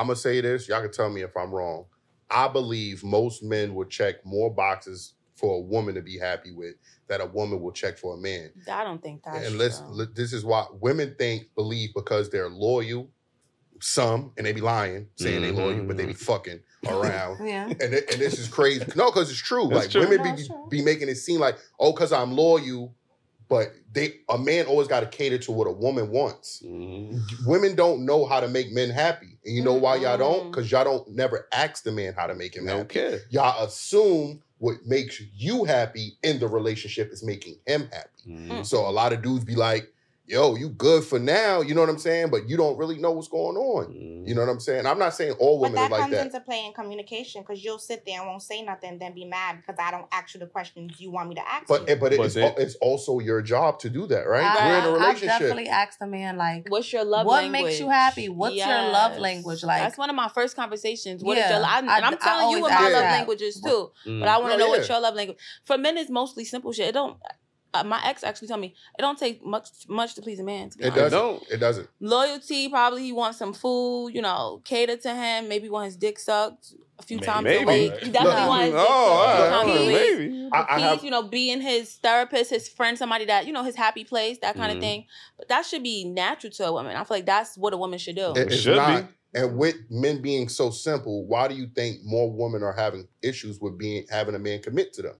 I'm gonna say this. Y'all can tell me if I'm wrong. I believe most men would check more boxes for a woman to be happy with that a woman will check for a man. I don't think that's and let's true. this is why women think believe because they're loyal. Some and they be lying, saying they loyal, but they be mm-hmm. fucking around. Yeah. And, it- and this is crazy. No, because it's true. That's like true. women No, be, be making it seem like, oh, because I'm loyal, but they a man always got to cater to what a woman wants. Mhm. Women don't know how to make men happy, and you know why y'all don't? Because y'all don't never ask the man how to make him Don't happy. care. Y'all assume what makes you happy in the relationship is making him happy. Mhm. So a lot of dudes be like, yo, you good for now, you know what I'm saying? But you don't really know what's going on. You know what I'm saying? I'm not saying all But women are that like comes into play in communication because you'll sit there and won't say nothing, then be mad because I don't ask you the questions you want me to ask But you. but, But it's, they- al- it's also your job to do that, right? I, We're in a I've relationship. definitely asked a man like, What's your love What language? makes you happy? What's your love language? Like- that's one of my first conversations. What is Yeah, your I, and I- I'm I telling you always what my love that. languages too. Mhm. But I want to No, know yeah. what your love language. For men, it's mostly simple shit. It don't. Uh, my ex actually told me it don't take much much to please a man. To be It honest. doesn't. don't. It doesn't. Loyalty, probably he wants some food. You know, cater to him. Maybe want his dick sucked a few Maybe. times Maybe. a week. He definitely Look, want his Oh, dick sucked a few right. times a week. Maybe. I, I He's, have you know, being his therapist, his friend, somebody that, you know, his happy place, that kind Mhm. of thing. But that should be natural to a woman. I feel like that's what a woman should do. it- it's should not. be. And with men being so simple, why do you think more women are having issues with being having a man commit to them?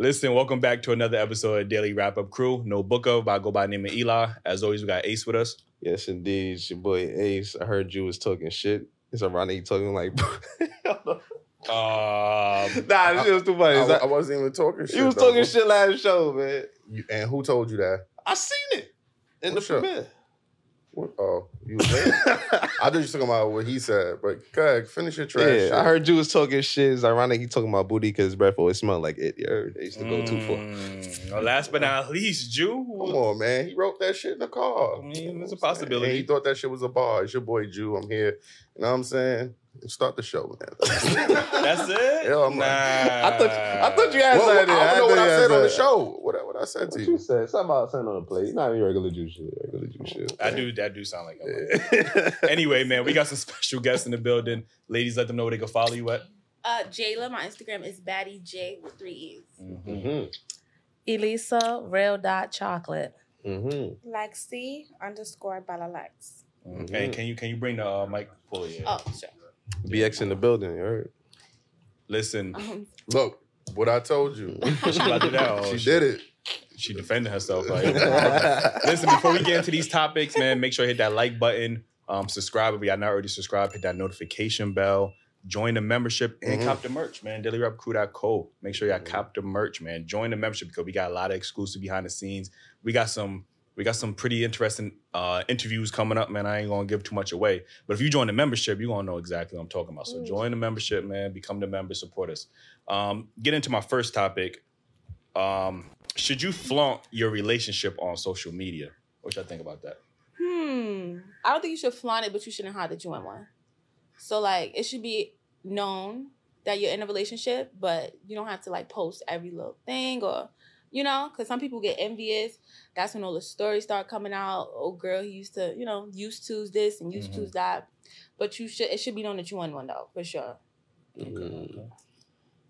Listen, welcome back to another episode of Daily Rap Up Crew. No book of, I go by the name of Eli. As always, we got Ace with us. Yes, indeed. It's your boy Ace. I heard you was talking shit. It's ironic you talking like. Um, nah, this shit was too funny. I, It's I wasn't even talking shit. you was though. talking shit last show, man. You- and who told you that? I seen it in What the show? premiere. What? Oh, you was there? I thought you was talking about what he said. But go ahead, finish your trash. yeah, shit. I heard you was talking shit. It's ironic he talking about booty because his breath always smelled like it. You heard? They used to go too far. Mm, well, last but not least, Jew. Come on, man. He wrote that shit in the car. I mean, it's a And possibility. he thought that shit was a bar. It's your boy Jew. I'm here. You know what I'm saying? Start the show, man. That's it? Yeah, I'm nah. like- I thought I thought you had Well, something. I don't know what I said on the show. show. What, I- what I said to What you. you said? Something about something on the plate. Not even regular juice shit. Regular juice shit. I do, that do sound like a Anyway, man, we got some special guests in the building. Ladies, let them know where they can follow you at. Uh, Jayla, my Instagram is Batty J with three E's. Mm-hmm. Elisa Real Dot Chocolate. Mm-hmm. Lexi underscore Bella Lex. Mm-hmm. And can you can you bring the uh, mic pull it? Oh, sure. BX in the building. You heard? Listen, Um, Look, what I told you. she about to do that. Oh, she did it. She defended herself. Like, listen, before we get into these topics, man, make sure you hit that like button, um, subscribe if you are not already subscribed, hit that notification bell, join the membership, and Mhm. cop the merch, man. DailyRapCrew.co. Make sure y'all cop the merch, man. Join the membership because we got a lot of exclusive behind the scenes. We got some. We got some pretty interesting uh, interviews coming up, man. I ain't gonna give too much away, but if you join the membership, you're gonna know exactly what I'm talking about. So join the membership, man. Become the member, support us. Um, get into my first topic. Um, should you flaunt your relationship on social media? What y'all think about that? hmm. I don't think you should flaunt it, but you shouldn't hide that you in one. So like, it should be known that you're in a relationship, but you don't have to like post every little thing or, you know, because some people get envious. That's when all the stories start coming out. Oh, girl, he used to, you know, used to's this and used Mhm. to's that. But you should, it should be known that you in one though, for sure. Mm.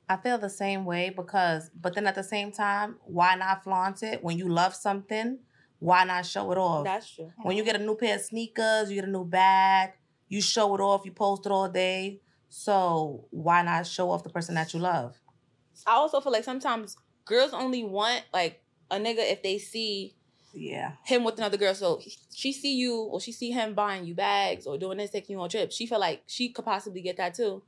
I feel the same way because, but then at the same time, why not flaunt it? When you love something, why not show it off? That's true. when you get a new pair of sneakers, you get a new bag, you show it off, you post it all day. So why not show off the person that you love? I also feel like sometimes girls only want like a nigga if they see Yeah. him with another girl. So she see you or she see him buying you bags or doing this, taking you on trips. She feel like she could possibly get that too.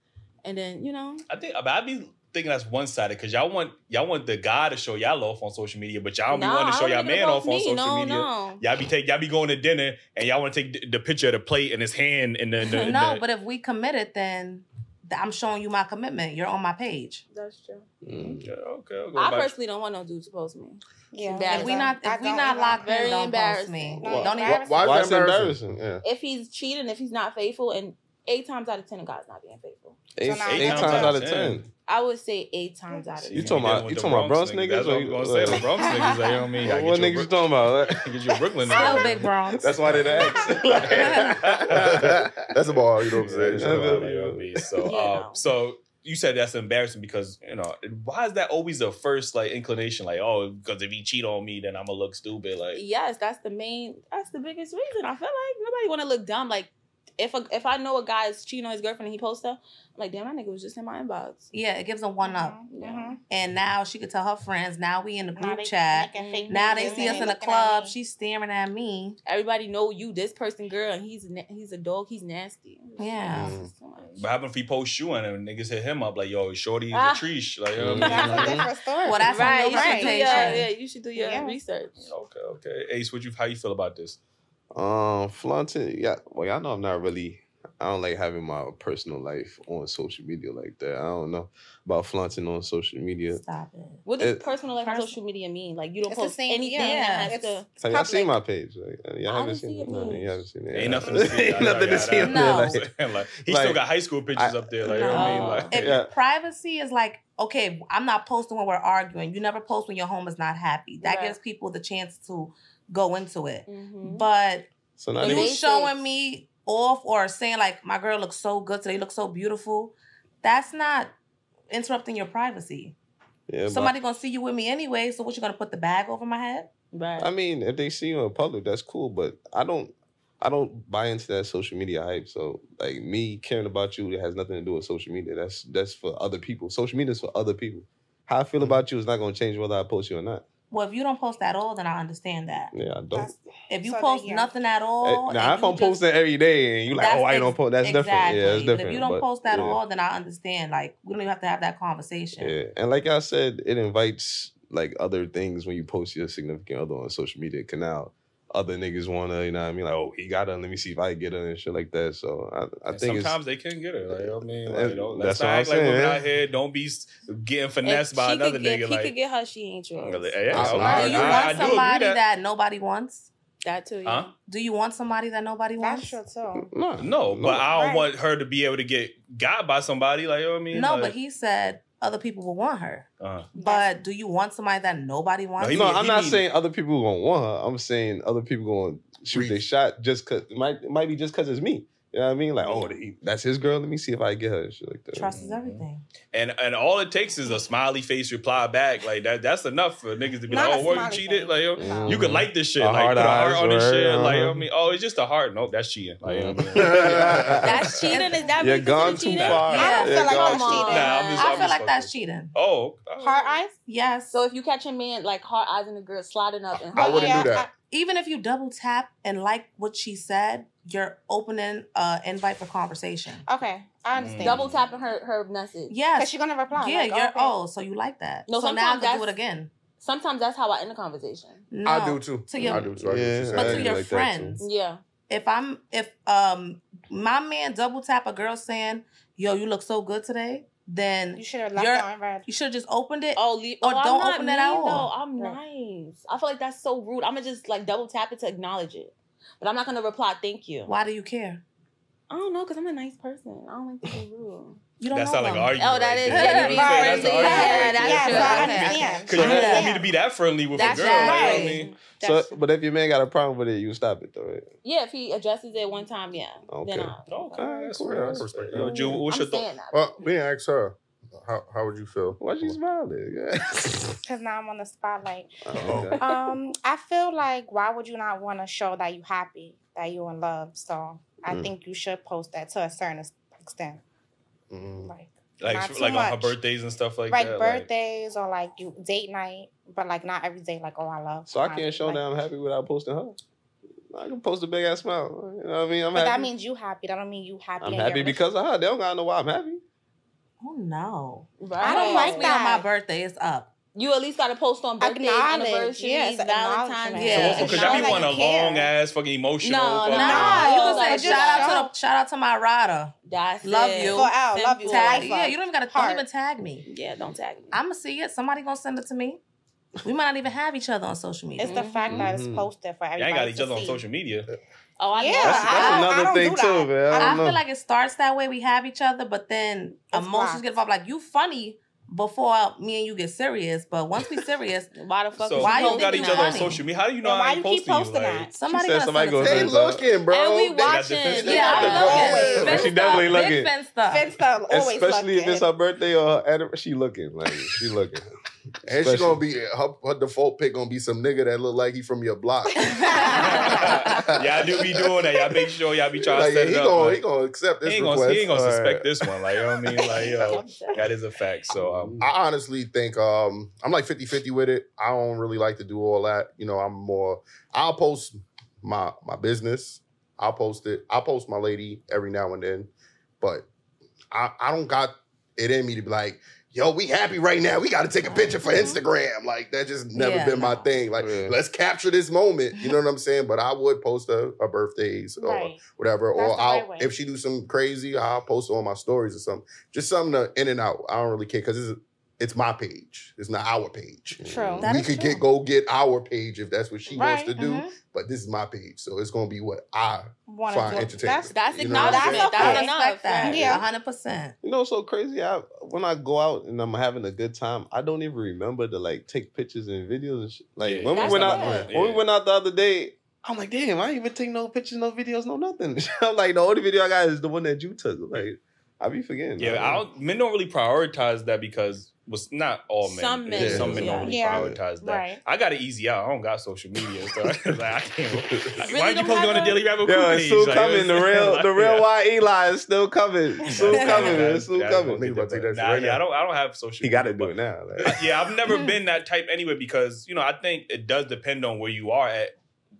And then, you know, I think, but I be thinking that's one sided because y'all want y'all want the guy to show y'all off on social media, but y'all be nah, wanting to show y'all man about off on social no, media. No, Y'all be take y'all be going to dinner and y'all want to take the, the picture of the plate in his hand and then the, no, the- but if we committed, then th- I'm showing you my commitment. You're on my page. That's true. Mm. Okay, okay. I'll go I back. personally don't want no dude to post me. Yeah. If we not I if we don't not either. locked in, Very don't post embarrassing. me. No, Don't even. Why, why Why is is that it embarrassing? embarrassing? Yeah. If he's cheating, if he's not faithful, and eight times out of ten, a guy's not being faithful. Eight, now eight that's times what out of ten. I would say eight times out of ten. You ten. talking about- you talking about Bronx niggas That's what I you- gonna say. The Bronx niggas, like, you know what I mean? Gotta What get you niggas you Brook- talking about? Get you a Brooklyn Still nigga. big Bronx. That's why they asked. That's a ball, you know what I'm saying? Yeah, You know what I mean? So, Yeah, uh, no. so you said that's embarrassing because you know why is that always the first like inclination? Like, oh, because if he cheat on me, then I'm gonna look stupid. Like, Yes, that's the main. That's the biggest reason. I feel like nobody want to look dumb. Like if a, if I know a guy is cheating on his girlfriend and he posts her, I'm like, damn, that nigga was just in my inbox. Yeah, it gives them one up. Mhm, Yeah. mhm. And now she could tell her friends. Now we in the group they chat. making fake Now they see us in the club. She's staring at me. Everybody know you, this person, girl, and he's na- he's a dog. He's nasty. Yeah. Mm. It's too much. what happened if he posts you and then niggas hit him up like, yo, shorty is Ah. a treesh? Like, you know what I That's mean? a Like, different story. Well, that's right. on You your should do your, yeah, you should do your Yeah. research. okay, okay. Ace, what you how you feel about this? Um, flaunting. Yeah, well, y'all know I'm not really. I don't like having my personal life on social media like that. I don't know about flaunting on social media. Stop it. What does It- personal life on Pers- social media mean? Like you don't It's the post same- anything yeah, that has it's- to. Have y'all seen my page? Like, y'all haven't seen see it. your No, page. you haven't seen it. Ain't nothing to see. Ain't nothing to see. I- there, No. like- like, he Like, still got high school pictures I- up there. Like, you know what I mean? Like, If Yeah. privacy is like, okay, I'm not posting when we're arguing. You never post when your home is not happy. That Right. gives people the chance to go into it. Mhm. But So now you niggas, showing me off or saying like my girl looks so good today, looks so beautiful, that's not interrupting your privacy. yeah, but- Somebody gonna see you with me anyway, so what you gonna put the bag over my head? Right. I mean, if they see you in public, that's cool. But I don't, I don't buy into that social media hype. So like me caring about you, it has nothing to do with social media. That's that's for other people. Social media is for other people. How I feel about you is not going to change whether I post you or not. Well, if you don't post at all, then I understand that. Yeah, I don't. That's- If you So post then, yeah. nothing at Hey, all, now if I'm you just- posting every day and you like, oh, I don't post, that's different. Yeah, it's different. But if you don't but, post at yeah. all, then I understand. Like we don't even have to have that conversation. Yeah, and like I said, it invites like other things when you post your significant other on social media. Can now other niggas wanna, you know what I mean? Like, oh, he got her, let me see if I get her and shit like that. So I, I And think it's sometimes they can't get it. Like, you know what I mean, like, don't, that's let's not what I'm act like women saying. out here. Don't be getting finessed If by another could, if nigga. he Like, could get her, she ain't yours. Really? Yeah, I- I- Do you want I do agree somebody that. that. nobody wants? That too. Huh? Do you want somebody that nobody wants? That's true too. no, No, but I don't Right. want her to be able to get got by somebody. Like, you know what I mean? No, Like, but he said other people will want her. uh, But do you want somebody that nobody wants? he no, mean- I'm not mean- saying other people gonna want her. I'm saying other people gonna shoot their shot just cause it might it might be just cause it's me. You know what I mean? Like, oh, that's his girl. Let me see if I get her and shit like that. Trust is mm-hmm. everything. and and all it takes is a smiley face reply back. Like that. That's enough for niggas to be Not like, oh, what you smiley cheated? face. Like, yo, No. you could like this shit. A like, hard put a heart on this shit. Like, you know. I mean? Oh, it's just a heart. Nope, that's cheating. Like, you know I mean? That's cheating. Is that You're gone too cheating? far. I don't feel like that's cheating. Nah, I'm just- I I'm feel like that's cheating. Oh, Heart eyes? Yes. So if you catch a man like heart eyes in a girl sliding up and I wouldn't do that. even if you double tap and like what she said, you're opening an invite for conversation. Okay, I understand. double tapping her her message. Yeah. Because she's gonna reply. yeah, like, you're okay. oh, so you like that. No, so now I sometimes can do it again. Sometimes that's how I end a conversation. No, I do too. To your, I do too. I Yeah. you're But saying. to your like friends. Yeah. If I'm if um my man double tap a girl saying, "Yo, you look so good today," then You should have left You're- it on red. you should have just opened it. Oh, leave. Or oh, don't not open it at all. though. I'm Right. nice. I feel like that's so rude. I'm gonna just like double tap it to acknowledge it, but I'm not gonna reply. Thank you. Why do you care? I don't know, cause I'm a nice person. I don't like to be rude. You don't that know sounds like an argument. Oh, that right is- there. yeah, You you be what I'm saying? That's friendly. an argument. Yeah, that's there. yeah, true. so I Okay. understand. Because you don't want me to be that friendly with That's a girl. Like, you know what I right. mean? So, That's- but if your man got a problem with it, you stop it though. Right? yeah, if he addresses it one time, yeah. Then Okay. I, Okay, that's cool. fair. That's respect Yo, that. Ju, what's I'm your thought? Well, we didn't ask her. How how would you feel? Why you smiling? Yeah. Because now I'm on the spotlight. Oh, okay. Um, I feel like why would you not want to show that you happy, that you in love? So I Mm. think you should post that to a certain extent, Mm. like Like, Not too like on her birthdays and stuff like, like that. like- birthdays or like you date night, but like not every day. Like oh, I love. So I can't show like, that I'm happy without posting her. I can post a big ass smile. You know what I mean? I'm But happy. that means you happy. That don't mean you happy. I'm happy because of her. They don't gotta know why I'm happy. Oh no. Right. I don't like Post me on my birthday. It's up. You at least got to post on birthdays, Acknowledge, anniversaries, yes, Valentine's acknowledgement. Day. Yeah. So, because Show y'all be that wanting a long ass fucking emotional. No, fucking- no. Nah, you can like, say shout out to the shout out to my rider. That's Love it. you. For Al, love you. Tag, yeah, you don't even gotta don't even tag me. Yeah, don't tag me. I'ma see it. Somebody gonna send it to me. We might not even have each other on social media. It's the fact that it's Mhm. posted for Y'all everybody ain't got each to other on social media. Oh, I Yeah, know. That's, I- that's I another don't thing do too, that. man. I I don't know. feel like it starts that way. We have each other, but then It's emotions blocked. get involved. Like you funny before me and you get serious, but once we serious, Why the fuck? So why why you you you got each you other on social media? How do you know Then why I ain't you keep posting you? posting Like, that? somebody said gonna somebody send it They looking, bro. And we They- watching. defense- Yeah, I'm the looking. goal. She definitely big looking. Finsta. Finsta always Especially if it's her birthday or her anniversary, she looking like she looking. And she gonna be her, her default pick gonna be some nigga that look like he from your block. y'all do be doing that. Y'all make sure y'all be trying like, to set he it up. gonna like, he gonna accept this he ain't request. gonna, he ain't gonna All suspect right. this one. Like, you know what I mean? Like, yo, that is a fact. So, um, I honestly think um I'm like 50-50 with it. I don't really like to do all that. You know, I'm more I'll post my my business. I'll post it. I'll post my lady every now and then. But I, I don't got it in me to be like, yo, we happy right now. We gotta take a picture for Instagram. Like that just never Yeah, been my thing. Like, Yeah. let's capture this moment. You know what I'm saying? But I would post her, her birthdays or Right. whatever. That's or I'll right if she do some crazy, I'll post it on my stories or something. Just something to in and out. I don't really care because it's it's my page. It's not our page. True. That we could true. get go get our page if that's what she wants to do. mhm. But this is my page, so it's gonna be what I Wanna find do- entertainment. That's That's You know what I'm acknowledgement. That's enough. that. Yeah. hundred percent. You know, so crazy. I when I go out and I'm having a good time, I don't even remember to like take pictures and videos and shit. Like Yeah. when we went out, best. when we went out the other day, I'm like, damn, I ain't even take no pictures, no videos, no nothing. I'm like, the only video I got is the one that you took. Like, I be forgetting. yeah. I don't, men don't really prioritize that because was not all men. Some men Yeah, some do, men yeah. don't Yeah. prioritize that. Right. I got it easy out. I don't got social media, so like, I can't. Really why aren't you don't posting on the Daily Rapper Yo, Crew it's page? still Like, coming. The real, like, the real yeah. Y Eli is still coming. Still coming. that's- It's still that's coming. gonna Nigga about to get do that Nah, right yeah. I don't. I don't have social. He got to media, do it now. but- Like, yeah, I've never been that type anyway because you know I think it does depend on where you are at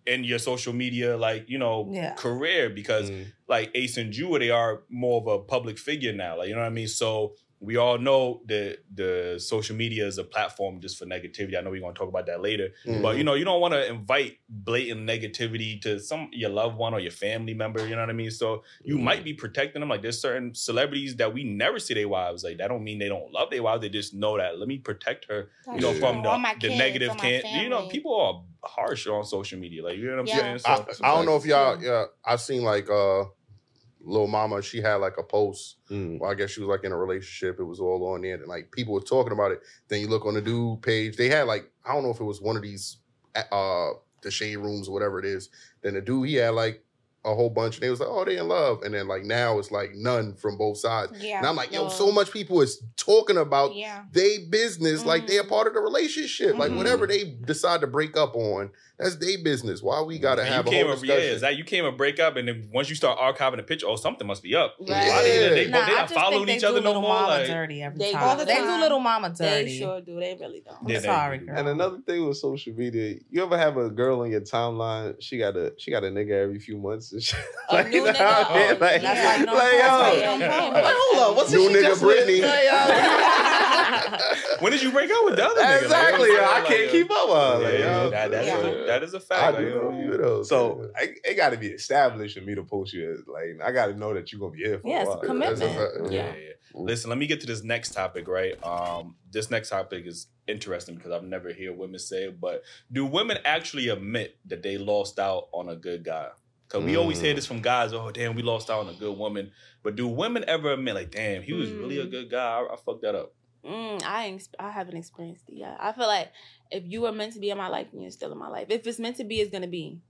in your social media, like you know, Yeah. career. Because mm, like Ace and Jewel, they are more of a public figure now. Like you know what I mean. So we all know that the social media is a platform just for negativity. I know we're gonna talk about that later. Mhm. But you know, you don't want to invite blatant negativity to some your loved one or your family member. You know what I mean? So you Mhm. might be protecting them. Like there's certain celebrities that we never see their wives. Like that don't mean they don't love their wives. They just know that. Let me protect her. You know, That's from the, All my the kids, negative all my can. You know, people are harsh on social media. Like you know what I'm Yeah. saying? So, I, I don't know if y'all yeah, I've seen like uh Lil Mama, she had like a post. mm. Well, I guess she was like in a relationship. It was all on there, and like people were talking about it. Then you look on the dude page, they had like I don't know if it was one of these uh the shade rooms or whatever it is. Then the dude he had like a whole bunch, and they was like, oh, they in love, and then like now it's like none from both sides. Yeah. And I'm like, yo, Yo. so much people is talking about yeah. they business like they're Mhm. part of the relationship. Like Mhm. whatever they decide to break up on, that's their business. Why we gotta And have you a came whole a, yeah, discussion? is that you came a breakup, and then once you start archiving the picture, oh, something must be up. Right. Why they, they, Yeah. they I not following think they each do other no little more. mama Like, dirty every They time. all the they do time. little mama They dirty. sure do. They really don't. I'm Yeah, sorry, do. girl. And another thing with social media, you ever have a girl on your timeline? She got a she got a nigga every few months. And shit. A new you know nigga? what I mean? Oh, Like, That's why you don't like, yo, it. Yeah, you can't like, hold up, what's New this she nigga just with? Brittany. Like, when did you break up with the other nigga? exactly. I can't keep up with her. Like, yeah, yo. that, that's A, that is a fact. I do know, know you though. So I, it got to be established for me to post you. As, like I got to know that you're gonna be here for Yeah, a it's a commitment. That's a fact. Yeah, Yeah. yeah. Listen, let me get to this next topic, right? Um, this next topic is interesting because I've never heard women say it, but do women actually admit that they lost out on a good guy? Because we always hear Mm. this from guys, oh, damn, we lost out on a good woman. But do women ever admit, like, damn, he was really a Mm. good guy? I, I fucked that up. Mm, I ain't, I haven't experienced it yet. I feel like if you were meant to be in my life, you're still in my life. If it's meant to be, it's gonna be.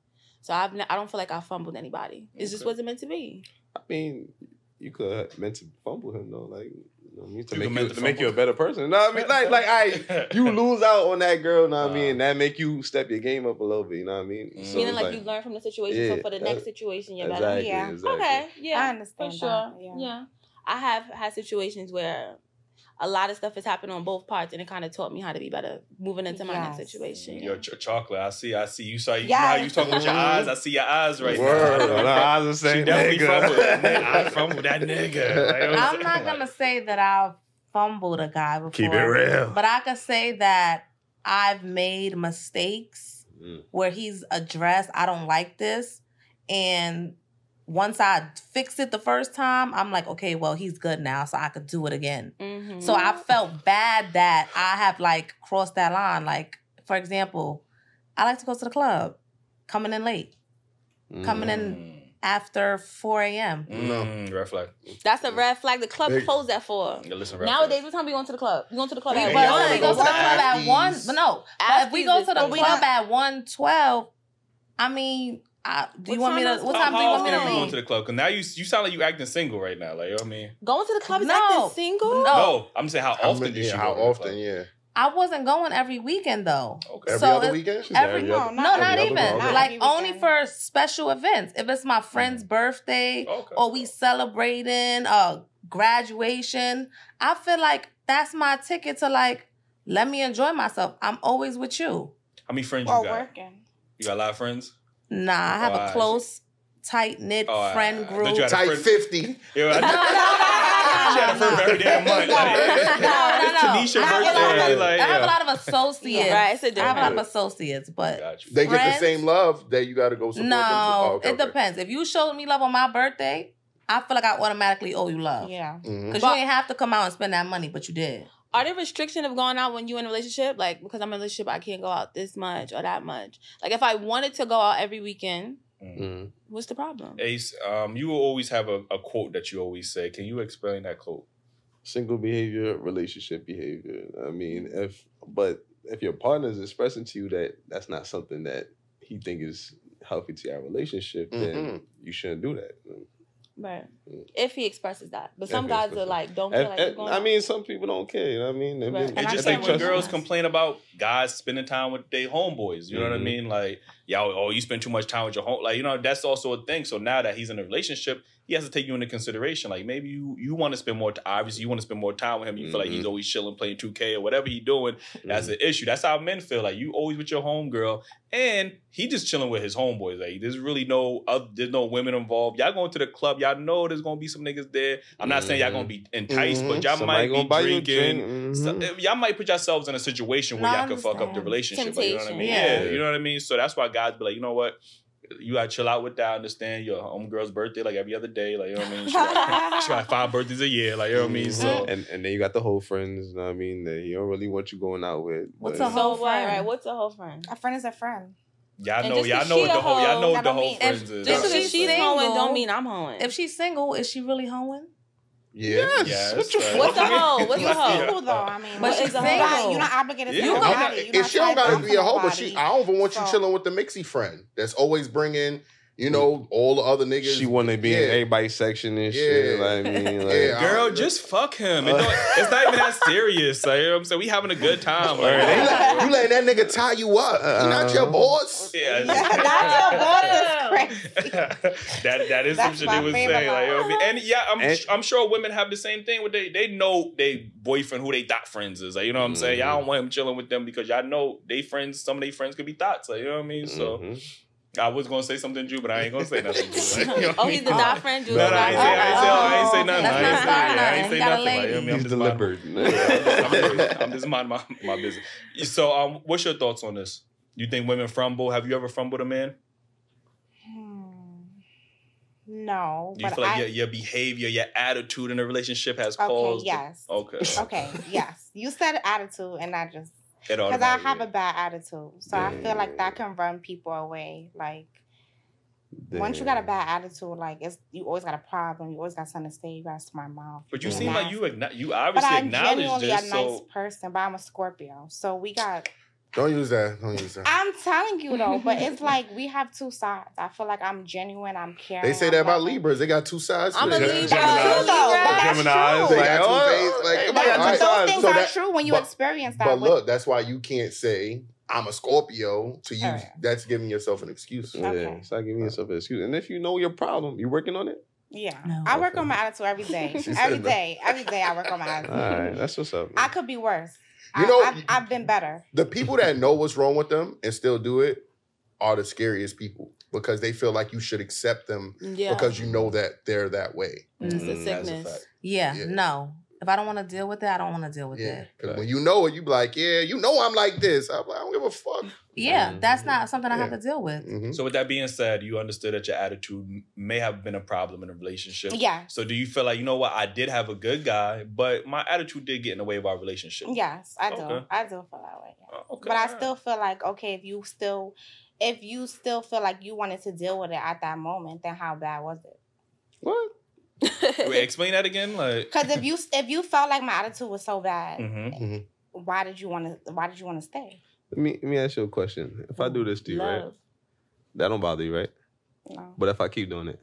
So I've, n- I don't feel like I fumbled anybody. It just wasn't meant to be. I mean, you could have meant to fumble him though, like you know, what I mean, to You make you meant to to make you a fumble. better person. No, I mean, like like I you lose out on that girl. You know what I mean, that make you step your game up a little bit. You know what I mean? Mm. So Meaning it's like, you learn from the situation. Yeah, so for the next situation, you're exactly, better. Yeah. exactly. Okay, yeah, I for understand sure. that, Yeah. yeah. I have had situations where a lot of stuff has happened on both parts, and it kind of taught me how to be better moving into my next situation. Your ch- chocolate, I see, I see. You saw, you know how you talking with your eyes? I see your eyes right Word. now. No, I was She saying, definitely nigga. fumbled. I fumbled that nigga. Like, was- I'm not gonna say that I've fumbled a guy before. Keep it real. But I could say that I've made mistakes Mm. where he's addressed, I don't like this. And once I fix it the first time, I'm like, okay, well, he's good now, so I could do it again. Mhm. So I felt bad that I have like crossed that line. Like, for example, I like to go to the club, coming in late, coming in after 4 a.m. Mm, red flag. that's a red flag. The club Big- closed at four. Yeah, listen, Nowadays, flag. what time we going to the club? We going to the club But at Hey, but we ain't go to the club at one, but no. But if we go to the club at one twelve, I mean, I, do you want me to? time is- What How, time do you want me often to are you going leave? to the club? Because now you you sound like you acting single right now. Like, you know what I mean? Going to the club is No. acting single? No. No, I'm saying how How often many- do she yeah, go how to the often? Yeah, I wasn't going every weekend though. Okay. every So other weekend. She said Every, every no, other- not every even. other. Like only for special events. If it's my friend's birthday Okay. or we celebrating uh graduation, I feel like that's my ticket to like let me enjoy myself. I'm always with you. How many friends Or you got? working. You got a lot of friends? Nah, I have I a close, tight knit Oh, I- friend I thought group. you had a friend- fifty. Yeah, I- No, no, no, She had a friend for every damn month. No, Like, no, no, it's no. Tanisha I have a lot birthday. of- Like, I have a lot of associates. Right, it's a I have a lot of associates, but Got you. They get the same love that you got to go support them. no, too. Oh, okay, it okay. depends. If you showed me love on my birthday, I feel like I automatically owe you love. Yeah. Mm-hmm. Because But- you didn't have to come out and spend that money, but you did. Are there restrictions of going out when you in a relationship? Like because I'm in a relationship, I can't go out this much or that much. Like if I wanted to go out every weekend, Mm. what's the problem? Ace, um, you will always have a, a quote that you always say. Can you explain that quote? Single behavior, relationship behavior. I mean, if but if your partner is expressing to you that that's not something that he think is healthy to your relationship, then Mhm. you shouldn't do that. Right. If he expresses that, but some guys are like, don't feel like you're going I mean, some people don't care. You know what I mean? If Right. they- And It's just like when when girls girls- complain about guys spending time with their homeboys. You know what I Mhm. mean? Like, y'all, oh, you spend too much time with your home. Like, you know, that's also a thing. So now that he's in a relationship, he has to take you into consideration. Like, maybe you you want to spend more. T- obviously, you want to spend more time with him. You feel like he's Mhm. always chilling, playing two K or whatever he's doing. That's an issue. That's how men feel. Like you always with your homegirl, and he just chilling with his homeboys. Like there's really no other, there's no women involved. Y'all going to the club. Y'all know there's gonna be some niggas there. I'm not saying y'all gonna be enticed, but y'all Mm-hmm. Somebody might be buy you a drinking. drink. So- Mhm. y'all might put yourselves in a situation where No, y'all could fuck up the relationship. like, you know what I mean? Yeah. Yeah. you know what I mean. So that's why guys be like, you know what. You gotta chill out with that. Understand your homegirl's birthday like every other day. Like you know what I mean. She got, she got five birthdays a year. Like you know what I mean. So Mm-hmm. and and then you got the whole friends. You know what I mean? That you don't really want you going out with. What's but- a whole so friend? right. What's a whole friend? A friend is a friend. Y'all know, y'all 'cause know what the a whole, y'all know what the whole mean- friends is. Just If because she's she's single- hoeing don't mean I'm hoeing. If she's single, is she really hoeing? Yeah. Yes, What you right. What's a hoe? What's a You're hoe? single though. I mean, But what she's is a single. hoe? You're not obligated to Yeah. yeah. I'm I'm nobody. not, You're if she don't gotta be a to hoe, but she, I don't even want you chilling with the mixy friend that's always bringing, you know, all the other niggas. She want to be in Yeah. everybody's section and shit. Yeah. Like, I mean, like, Yeah. Girl, I- just fuck him. It don't- it's not even that serious. Like, you know what I'm saying? We having a good time. Like, you, let, you letting that nigga tie you up. He not your Uh, boss. yeah, Yeah, that's your boss is crazy. that that is some That's shit my they was saying. Like, you know what I mean? and yeah, I'm And- I'm sure women have the same thing with they they know they boyfriend who they thought friends is. Like, you know what I'm saying? Mhm. Y'all don't want him chilling with them because y'all know they friends. Some of they friends could be thoughts. Like, you know what I mean? So mhm. I was gonna say something, Drew, but I ain't gonna say nothing. Drew. Like, you know I oh, he's the dot friend. Jules No, no, I ain't say, I ain't say, I ain't say Oh, nothing. I ain't not say, yeah, I ain't nothing. say He got a nothing. Like, you know I mean? I'm He's just minding- deliberate. I'm, I'm just mind my, my business. So, um, what's your thoughts on this? You think women fumble? Have you ever fumbled a man? Hmm. No, Do you but feel like I, your, your behavior, your attitude in a relationship has okay, caused? yes. Okay. Okay, yes. You said attitude, and I just It because I have a bad attitude, so I feel like that can run people away. Like once you got a bad attitude, like it's you always got a problem. You always got something to say. You got a smart mouth. But you seem like you you But I'm acknowledge genuinely this. a nice so person, but I'm a Scorpio, so we got. Don't use that. Don't use that. I'm telling you though, but it's like we have two sides. I feel like I'm genuine. I'm caring. They say that about. Libras. They got two sides. to I'm a it. Libra. That's true though. But that's Gemini's, true. They like, got two oh, faces. Like, hey, come they on, got all two right. Those things So are that- true when you but- experience that. But with- look, that's why you can't say I'm a Scorpio to use. Oh, yeah. That's giving yourself an excuse. Yeah, Okay. it's like giving uh. yourself an excuse. And if you know your problem, you working on it. Yeah, No. I work on my attitude every day. every day. No. Every day I work on my attitude. right, that's what's up. I could be worse. You I, know- I've, I've been better. The people that know what's wrong with them and still do it are the scariest people because they feel like you should accept them Yeah. because you know that they're that way. it's a That's a sickness. fact. Yeah, Yeah. no. If I don't want to deal with it, I don't want to deal with Yeah, it. because when you know it, you be like, yeah, you know I'm like this. I'm like, I don't give a fuck. Yeah, Mhm. that's not something I have to deal with. Mhm. So with that being said, you understood that your attitude may have been a problem in a relationship. Yeah. So do you feel like you know what? I did have a good guy, but my attitude did get in the way of our relationship. Yes, I do. Okay. I do feel that way. yeah. Oh, okay, but I still feel like okay, if you still, if you still feel like you wanted to deal with it at that moment, then how bad was it? What? Wait, explain that again. Like, Because if you if you felt like my attitude was so bad, Mhm. why did you want to? Why did you want to stay? Let me let me ask you a question. If I do this to you, right? That don't bother you, right? No. But if I keep doing it,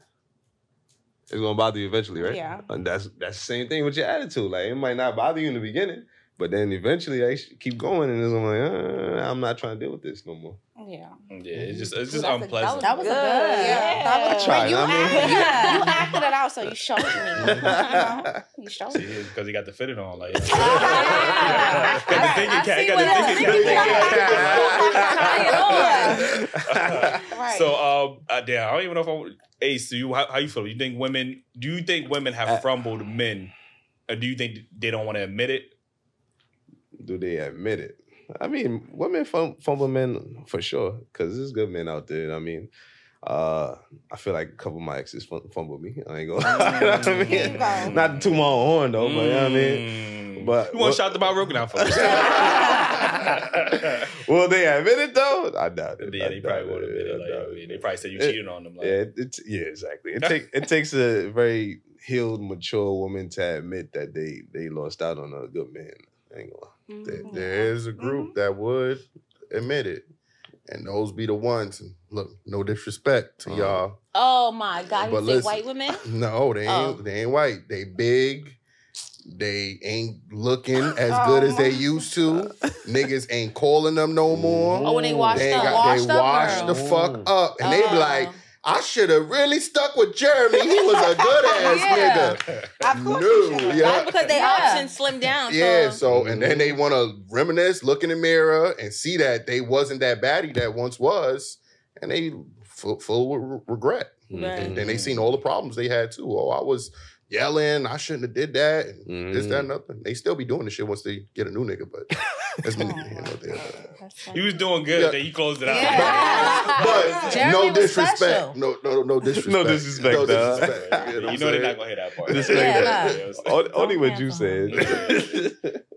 it's gonna bother you eventually, right? Yeah. And that's that's the same thing with your attitude. Like it might not bother you in the beginning, but then eventually I keep going, and I'm like, uh, I'm not trying to deal with this no more. Yeah. yeah, it's just it's just That's a- unpleasant. That was a good. Yeah. That was, Tried, but you, I mean- acted, Yeah. you acted it out, so you showed me. You, know? you showed See, me. because he got the fitted on, like. Yeah. got the thinking I cap. see Got the thinking Try cap. Right. So, um, uh, damn, I don't even know if I. would- Ace, do you how, how you feel? You think women? Do you think women have Uh, frumbled men, or do you think they don't want to admit it? Do they admit it? I mean, women fum- fumble men for sure, because there's good men out there. I mean, uh, I feel like a couple of my exes fum- fumbled me. I ain't gonna. you know what I mean? go. Not to toot my own horn though, but you know what I mean. Mm. But you want to shout the Bob Rogan out for us? Will they admit it though? I doubt it. yeah, I they probably would have been. I Like, I mean, it. they probably said you It- cheated on them. Like, Yeah, it, it's yeah, exactly. It take it takes a very healed, mature woman to admit that they they lost out on a good man. I ain't gonna. There, Mhm. there is a group that would admit it, and those be the ones. And look, no disrespect to Uh-huh. y'all. Oh my God! But You say listen. white women? No, they ain't. Oh. They ain't white. They big. They ain't looking as Oh good as they used to. Niggas ain't calling them no more. Oh, when they washed They, up. ain't got, they Washed up, washed girl. the fuck up, and they be Oh. like, "I should have really stuck with Jeremy. He was a good ass Yeah. nigga." Of course No, yeah. That's because they Yeah. options slimmed down. Yeah, So. so and then they want to reminisce, look in the mirror, and see that they wasn't that baddie that once was, and they full, full with regret. Right. And then they seen all the problems they had too. Oh, I was yelling, I shouldn't have did that, and this, that, and nothing. They still be doing the shit once they get a new nigga, but that's me. You know, they- That's he was doing good. Yeah. Then he closed it out. Yeah. but Jeremy no disrespect. special. No, no, no disrespect. No disrespect, No dog. disrespect. You know, what I'm they're not gonna hear that part. Just Yeah, like Only, only what you said.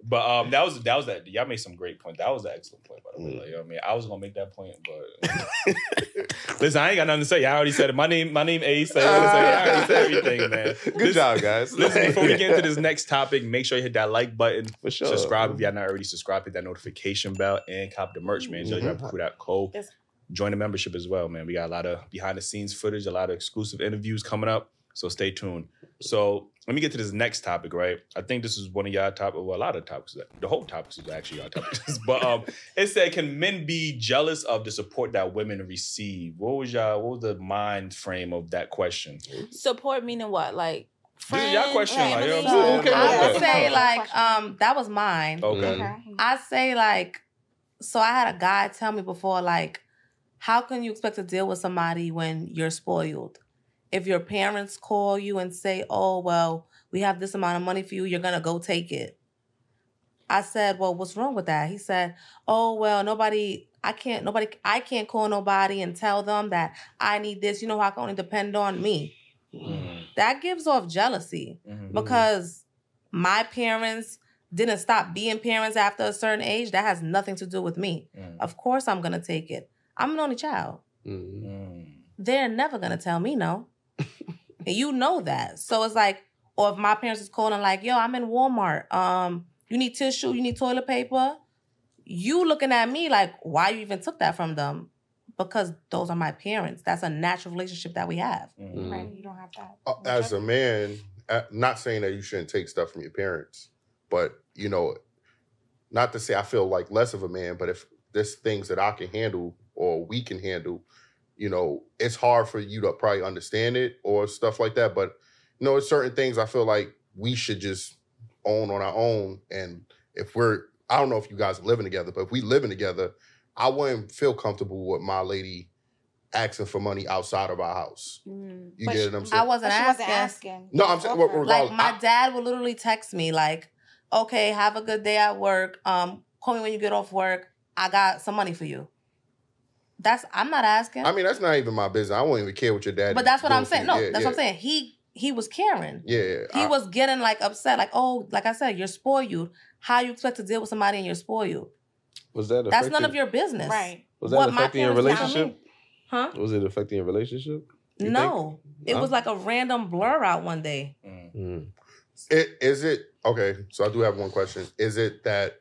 But um, that was that was that. Y'all made some great point. That was an excellent point, by the way. Mm. Like, you know what I mean, I was gonna make that point, but listen, I ain't got nothing to say. I already said it. My name, my name, Ace. I already said everything, man. Good Listen- job, guys. Listen, before we get into this next topic, make sure you hit that like button. For sure. Subscribe if you're not already subscribed. Hit that notification bell and cop the merch, man. Mhm. JoJoCrew.co. Yes. Join the membership as well, man. We got a lot of behind the scenes footage, a lot of exclusive interviews coming up. So stay tuned. So let me get to this next topic, right? I think this is one of y'all topics. Well, a lot of topics. The whole topics is actually y'all topics. but um, it said, can men be jealous of the support that women receive? What was y'all? What was the mind frame of that question? Support meaning what? Like This is y'all question, like, family? you know what I'm? Okay, I would say like um that was mine. Okay. Okay. I say like so I had a guy tell me before like how can you expect to deal with somebody when you're spoiled? If your parents call you and say, "Oh, well, we have this amount of money for you, you're going to go take it." I said, "Well, what's wrong with that?" He said, "Oh, well, nobody I can't nobody I can't call nobody and tell them that I need this. You know, I can only depend on me." Mhm. That gives off jealousy Mhm. because my parents didn't stop being parents after a certain age. That has nothing to do with me. Mhm. Of course, I'm gonna take it. I'm an only child. Mhm. Mhm. They're never gonna tell me no, and you know that. So it's like, or if my parents is calling like, "Yo, I'm in Walmart. Um, you need tissue, you need toilet paper." You looking at me like, why you even took that from them? Because those are my parents. That's a natural relationship that we have. Mhm. Right. You don't have that. Uh, as a man, uh, not saying that you shouldn't take stuff from your parents, but you know, not to say I feel like less of a man, but if there's things that I can handle or we can handle, you know, it's hard for you to probably understand it or stuff like that. But you know, it's certain things I feel like we should just own on our own. And if we're, I don't know if you guys are living together, but if we living together, I wouldn't feel comfortable with my lady asking for money outside of our house. Mm. You But get she- what I'm I saying? wasn't But she asking. wasn't asking. No, I'm saying- well, regardless- Like my I- dad would literally text me like, "Okay, have a good day at work. Um, call me when you get off work. I got some money for you." That's I'm not asking. I mean, that's not even my business. I won't even care what your dad. but that's what I'm saying. No, Yeah, that's yeah. what I'm saying. He he was caring. Yeah, yeah. He I- was getting like upset, like, "Oh, like I said, you're spoiled. How you expect to deal with somebody and you're spoiled? Was that That's none of your business." Right. Was that what affecting your parents did to relationship? Huh? Was it affecting your relationship? You No. It No? was like a random blur out one day. Mm. Mm. It is it okay? So I do have one question. Is it that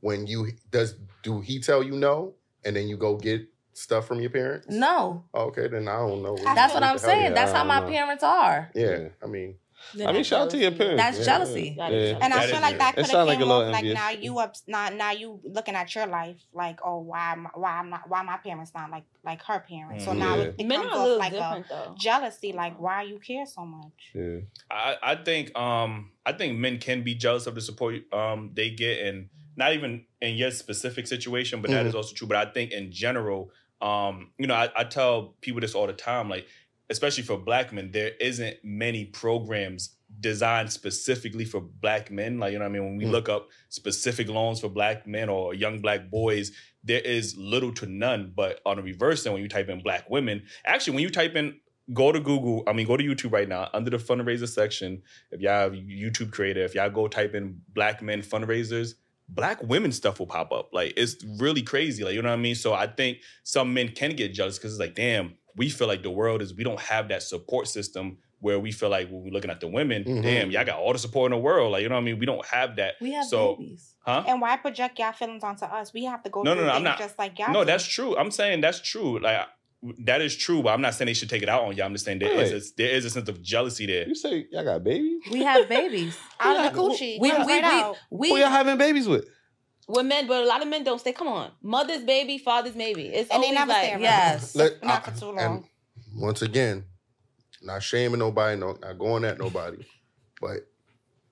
when you does do he tell you no and then you go get stuff from your parents? No. Okay, then I don't know. That's That's what I'm saying. yeah, That's how my know. parents are. Yeah, I mean, Then I mean, shout out to your parents. That's Yeah, jealousy. yeah. That is And I That feel like that could have sound came like a little off like now you up now now you looking at your life like oh why am I- why I'm not why my parents not like like her parents so Mhm. now Yeah. it, it Men comes are a off like a though. jealousy like why you care so much. Yeah. I, I think um I think men can be jealous of the support um they get and not even in your specific situation, but that is also true. But I think in general, um, you know, I, I tell people this all the time, like especially for black men, there isn't many programs designed specifically for black men. Like, you know what I mean? When we Mm. look up specific loans for black men or young black boys, there is little to none. But on the reverse end, when you type in black women, actually when you type in go to Google, I mean, go to YouTube right now under the fundraiser section. If y'all have YouTube creator, if y'all go type in black men fundraisers, black women stuff will pop up. Like it's really crazy. Like, you know what I mean? So I think some men can get jealous because it's like, damn, we feel like the world is, we don't have that support system where we feel like when we're looking at the women, Mhm. damn, y'all got all the support in the world. Like, you know what I mean? We don't have that. We have So- babies. Huh? And why project y'all feelings onto us? We have to go No, no, through no, I'm things not- just like y'all. No, do. that's true. I'm saying that's true. Like that is true, but I'm not saying they should take it out on y'all. I'm just saying there is Wait. a, there is a sense of jealousy there. You say y'all got babies? We have babies. out of the We- coochie. we- comes we- right we- out. we Who y'all having babies with? With men, but a lot of men don't stay. Come on, mother's baby, father's baby. It's And they always never like stay around. yes. let, Not I- for too and long. once again, not shaming nobody, no, not going at nobody, but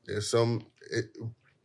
there's some. It,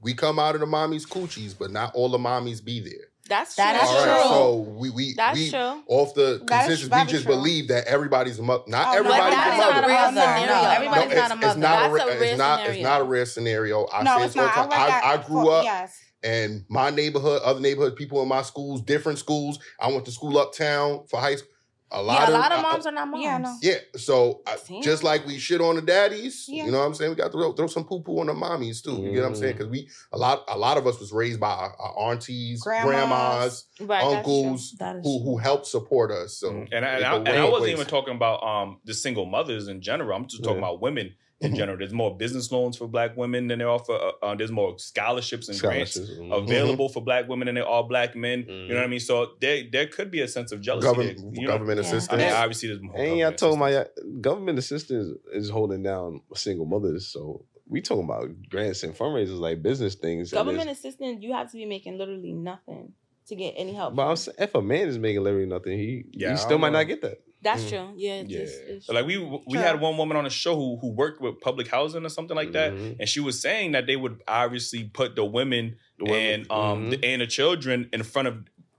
we come out of the mommy's coochies, but not all the mommies be there. that's true. That is All right, true. so we we That's we true. off the That is consensus, we just true. believe that everybody's a oh, mother. Not Oh, everybody's that's a not mother. a real mother. scenario. No, No, everybody's it's, not a it's mother. not a, That's re- a it's rare not it's scenario. not a rare scenario. I no, say it's all the not. time. I, I, I grew up Yes. And my neighborhood, other neighborhoods, people in my schools, different schools. I went to school uptown for high school. A lot yeah, of a lot of moms are not moms. Yeah, I know. yeah, so I, just like we shit on the daddies, Yeah. you know what I'm saying? We got to throw, throw some poo poo on the mommies too. You get what I'm saying? Because we a lot a lot of us was raised by our, our aunties, Grandmas. grandmas, Right, uncles That is who who helped support us. So Mm, and I, and, I, a and I wasn't ways. even talking about um the single mothers in general. I'm just talking Yeah. about women in Mhm. general. There's more business loans for black women than there are for. Uh, uh, there's more scholarships and grants Scholarships. Mhm. available for black women than there are black men. You know what I mean? So there there could be a sense of jealousy. government there, you know? government Yeah. I assistance. mean, obviously there's more. And y'all government talking assistance. about government assistance is holding down single mothers. So we talking about grants and fundraisers like business things. Government assistance, you have to be making literally nothing to get any help. But I'm from. saying, if a man is making literally nothing, he Yeah, he still might know. not get that. That's Mm. true. Yeah, it's Yeah, just, it's like we we True. had one woman on the show who who worked with public housing or something like that, Mhm. and she was saying that they would obviously put the women The women- and um Mhm. the, and the children in front of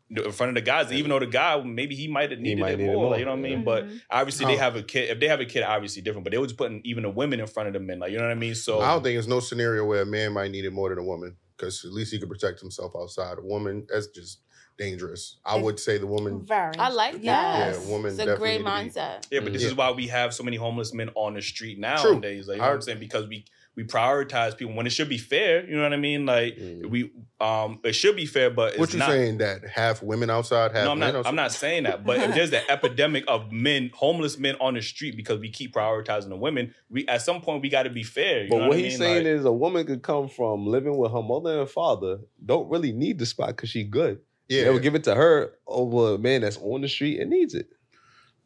in front of the guys, even though the guy maybe he might have needed might it need it more, more, like, you know what I mean? yeah. But obviously they have a kid. If they have a kid, obviously different. But they was putting even the women in front of the men, like you know what I mean? So I don't think there's no scenario where a man might need it more than a woman because at least he could protect himself outside. A woman, that's just dangerous. I would say the woman. Very. I like that. Yes. Yeah, woman It's a definitely great need to be- mindset. yeah, but this Yeah. is why we have so many homeless men on the street True. nowadays. Like you know what I'm saying? Because we we prioritize people when it should be fair. You know what I mean? Like Mhm. we um it should be fair, but it's What you not. saying that half women outside, half No, I'm men not. outside? I'm not saying that. But if there's an epidemic of men, homeless men on the street because we keep prioritizing the women, we at some point we got to be fair. You But know what I he's mean? saying Like, is a woman could come from living with her mother and father, don't really need the spot because she good. Yeah, They would give it to her over a man that's on the street and needs it.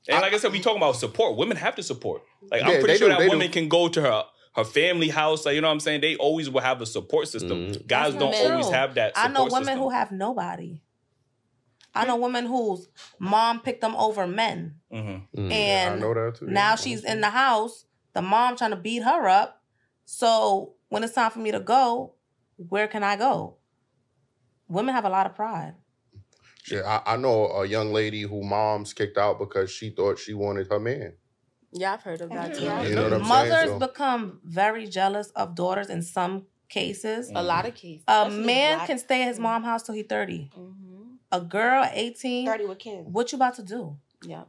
and like I said, we talking about support. Women have to support. Like Yeah, I'm pretty sure do, that woman do. can go to her her family house. Like you know what I'm saying? They always will have a support system. Mhm. Guys don't true. always have that. I know women system. who have nobody. I know women whose mom picked them over men. Mhm. Mhm. And I know that too. Now she's in the house, the mom trying to beat her up. So when it's time for me to go, where can I go? Women have a lot of pride. Shit, I, I know a young lady who mom's kicked out because she thought she wanted her man. Yeah, I've heard of that too. Yeah. You know what I'm Mothers saying? So- become very jealous of daughters in some cases. A lot of cases. A especially man black- can stay at his mom's house till he 30. Mhm. A girl, 18, 30 with kids. what you about to do? Yeah.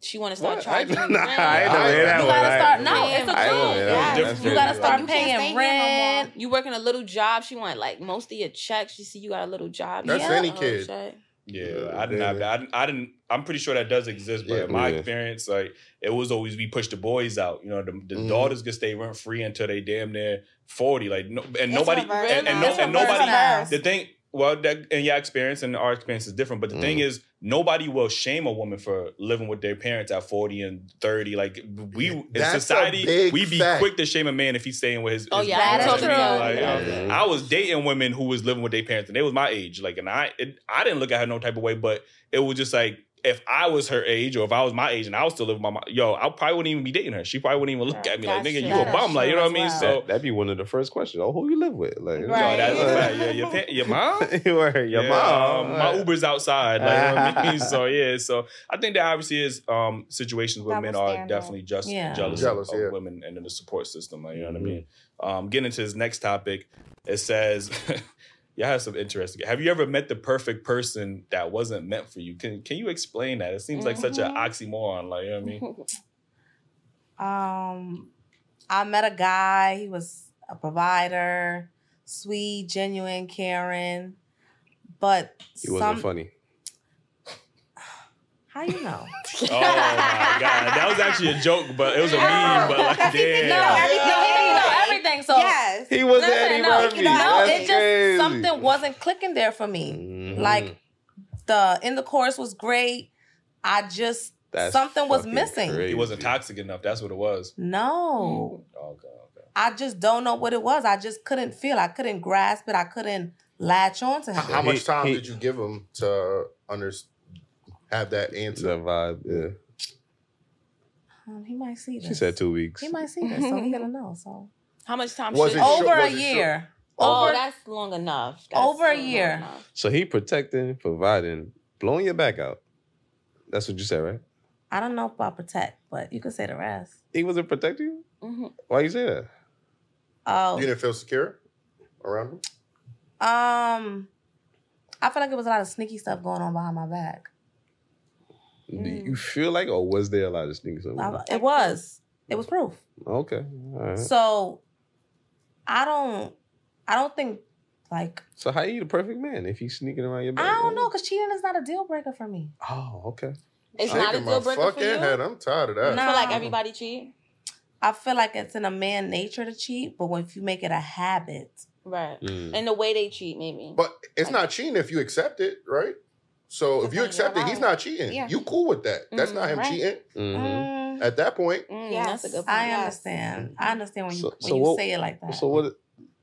She want to start What? Charging. you nah, rent. I ain't never hear that You gotta I- start. No, it's the I yeah, Yeah. You gotta start You paying stay here no rent. You working a little job. She want like most of your checks. She see you got a little job. That's Yeah. any Oh, kid. shit. Yeah, I didn't have that. I didn't, I didn't. I'm pretty sure that does exist, but Yeah. in my Yeah. experience, like it was always we push the boys out. You know, the, the Mhm. daughters can stay rent free until they damn near forty. Like no, and It's nobody and, and, no, and nobody. The thing, well, that in your experience and our experience is different. But the thing Mhm. is, nobody will shame a woman for living with their parents at forty and thirty. Like we in That's society, big we be fact. quick to shame a man if he's staying with his. Oh, his yeah, That parents. is true. like, Yeah. um, I was dating women who was living with their parents, and they was my age. Like, and I, it, I didn't look at her no type of way, but it was just like if I was her age or if I was my age and I was still living with my mom, yo, I probably wouldn't even be dating her. She probably wouldn't even look at me like, nigga, true. you a That's bum, like you know what I mean? true So. That, that'd be one of the first questions. Oh, who you live with? Like, No, that's a Yeah. fact. Yeah, your, pa- your mom. Your Yeah, mom. um, my Uber's outside. Like, you know what I mean? So yeah, so I think there obviously is um, situations where men are standard. definitely just Yeah. jealous, Jealous, of, of yeah. women and in the support system. Like, you know what I Mhm. mean? Um, getting into this next topic, it says, "Y'all have some interesting. Have you ever met the perfect person that wasn't meant for you? Can Can you explain that? It seems like such an oxymoron. Like, you know what I mean? Um, I met a guy. He was a provider, sweet, genuine, caring. But He wasn't some, funny. how you know? Oh my god, that was actually a joke, but it was a meme. But like, No, damn. No, everything. no, he didn't know everything. So yes. He was Listen, Eddie no, Murphy. no, no, That's it just crazy. something wasn't clicking there for me. Mhm. Like the in the chorus was great. I just That's something was missing. crazy. He wasn't toxic enough. That's what it was. no. Okay, okay. I just don't know what it was. I just couldn't feel. I couldn't grasp it. I couldn't latch on to him. how much time he- did you give him to under have that answer? That vibe, yeah. Um, he might see this. She said two weeks. He might see this, so he gonna know. So How much time Was should it short- over a was it year. Oh, Over that's long enough. That's Over a year. So he protecting, providing, blowing your back out. That's what you said, right? I don't know about protect, but you could say the rest. He wasn't protecting you? Mhm. Why you say that? Oh, You didn't feel secure around him? um, I feel like it was a lot of sneaky stuff going on behind my back. Do Mm. you feel like, or was there a lot of sneakers? I- it was. It was proof. Okay. All right. So I don't. I don't think like So how are you the perfect man if he's sneaking around your back? I don't man? know because cheating is not a deal breaker for me. Oh, okay. It's not a deal breaker for fucking you. head. I'm tired of that. You No. feel like everybody cheat, I feel like it's in a man nature to cheat, but when if you make it a habit, right? Mm. And the way they cheat, maybe. But it's not cheating if you accept it, right? So if you accept on it, he's not cheating. Yeah. You cool with that. That's Mhm, not him right. cheating. Mhm. mm, At that point, Mm, Yes. that's a good point. I understand. I understand when you So- when so you what- say it like that. So what?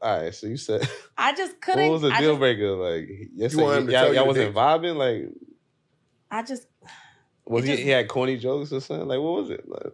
All right. So you said I just couldn't. what was the I deal just, breaker? Like yes, You want him to y'all, you y'all wasn't date. vibing. Like I just was he? just- he had corny jokes or something. Like what was it? Like,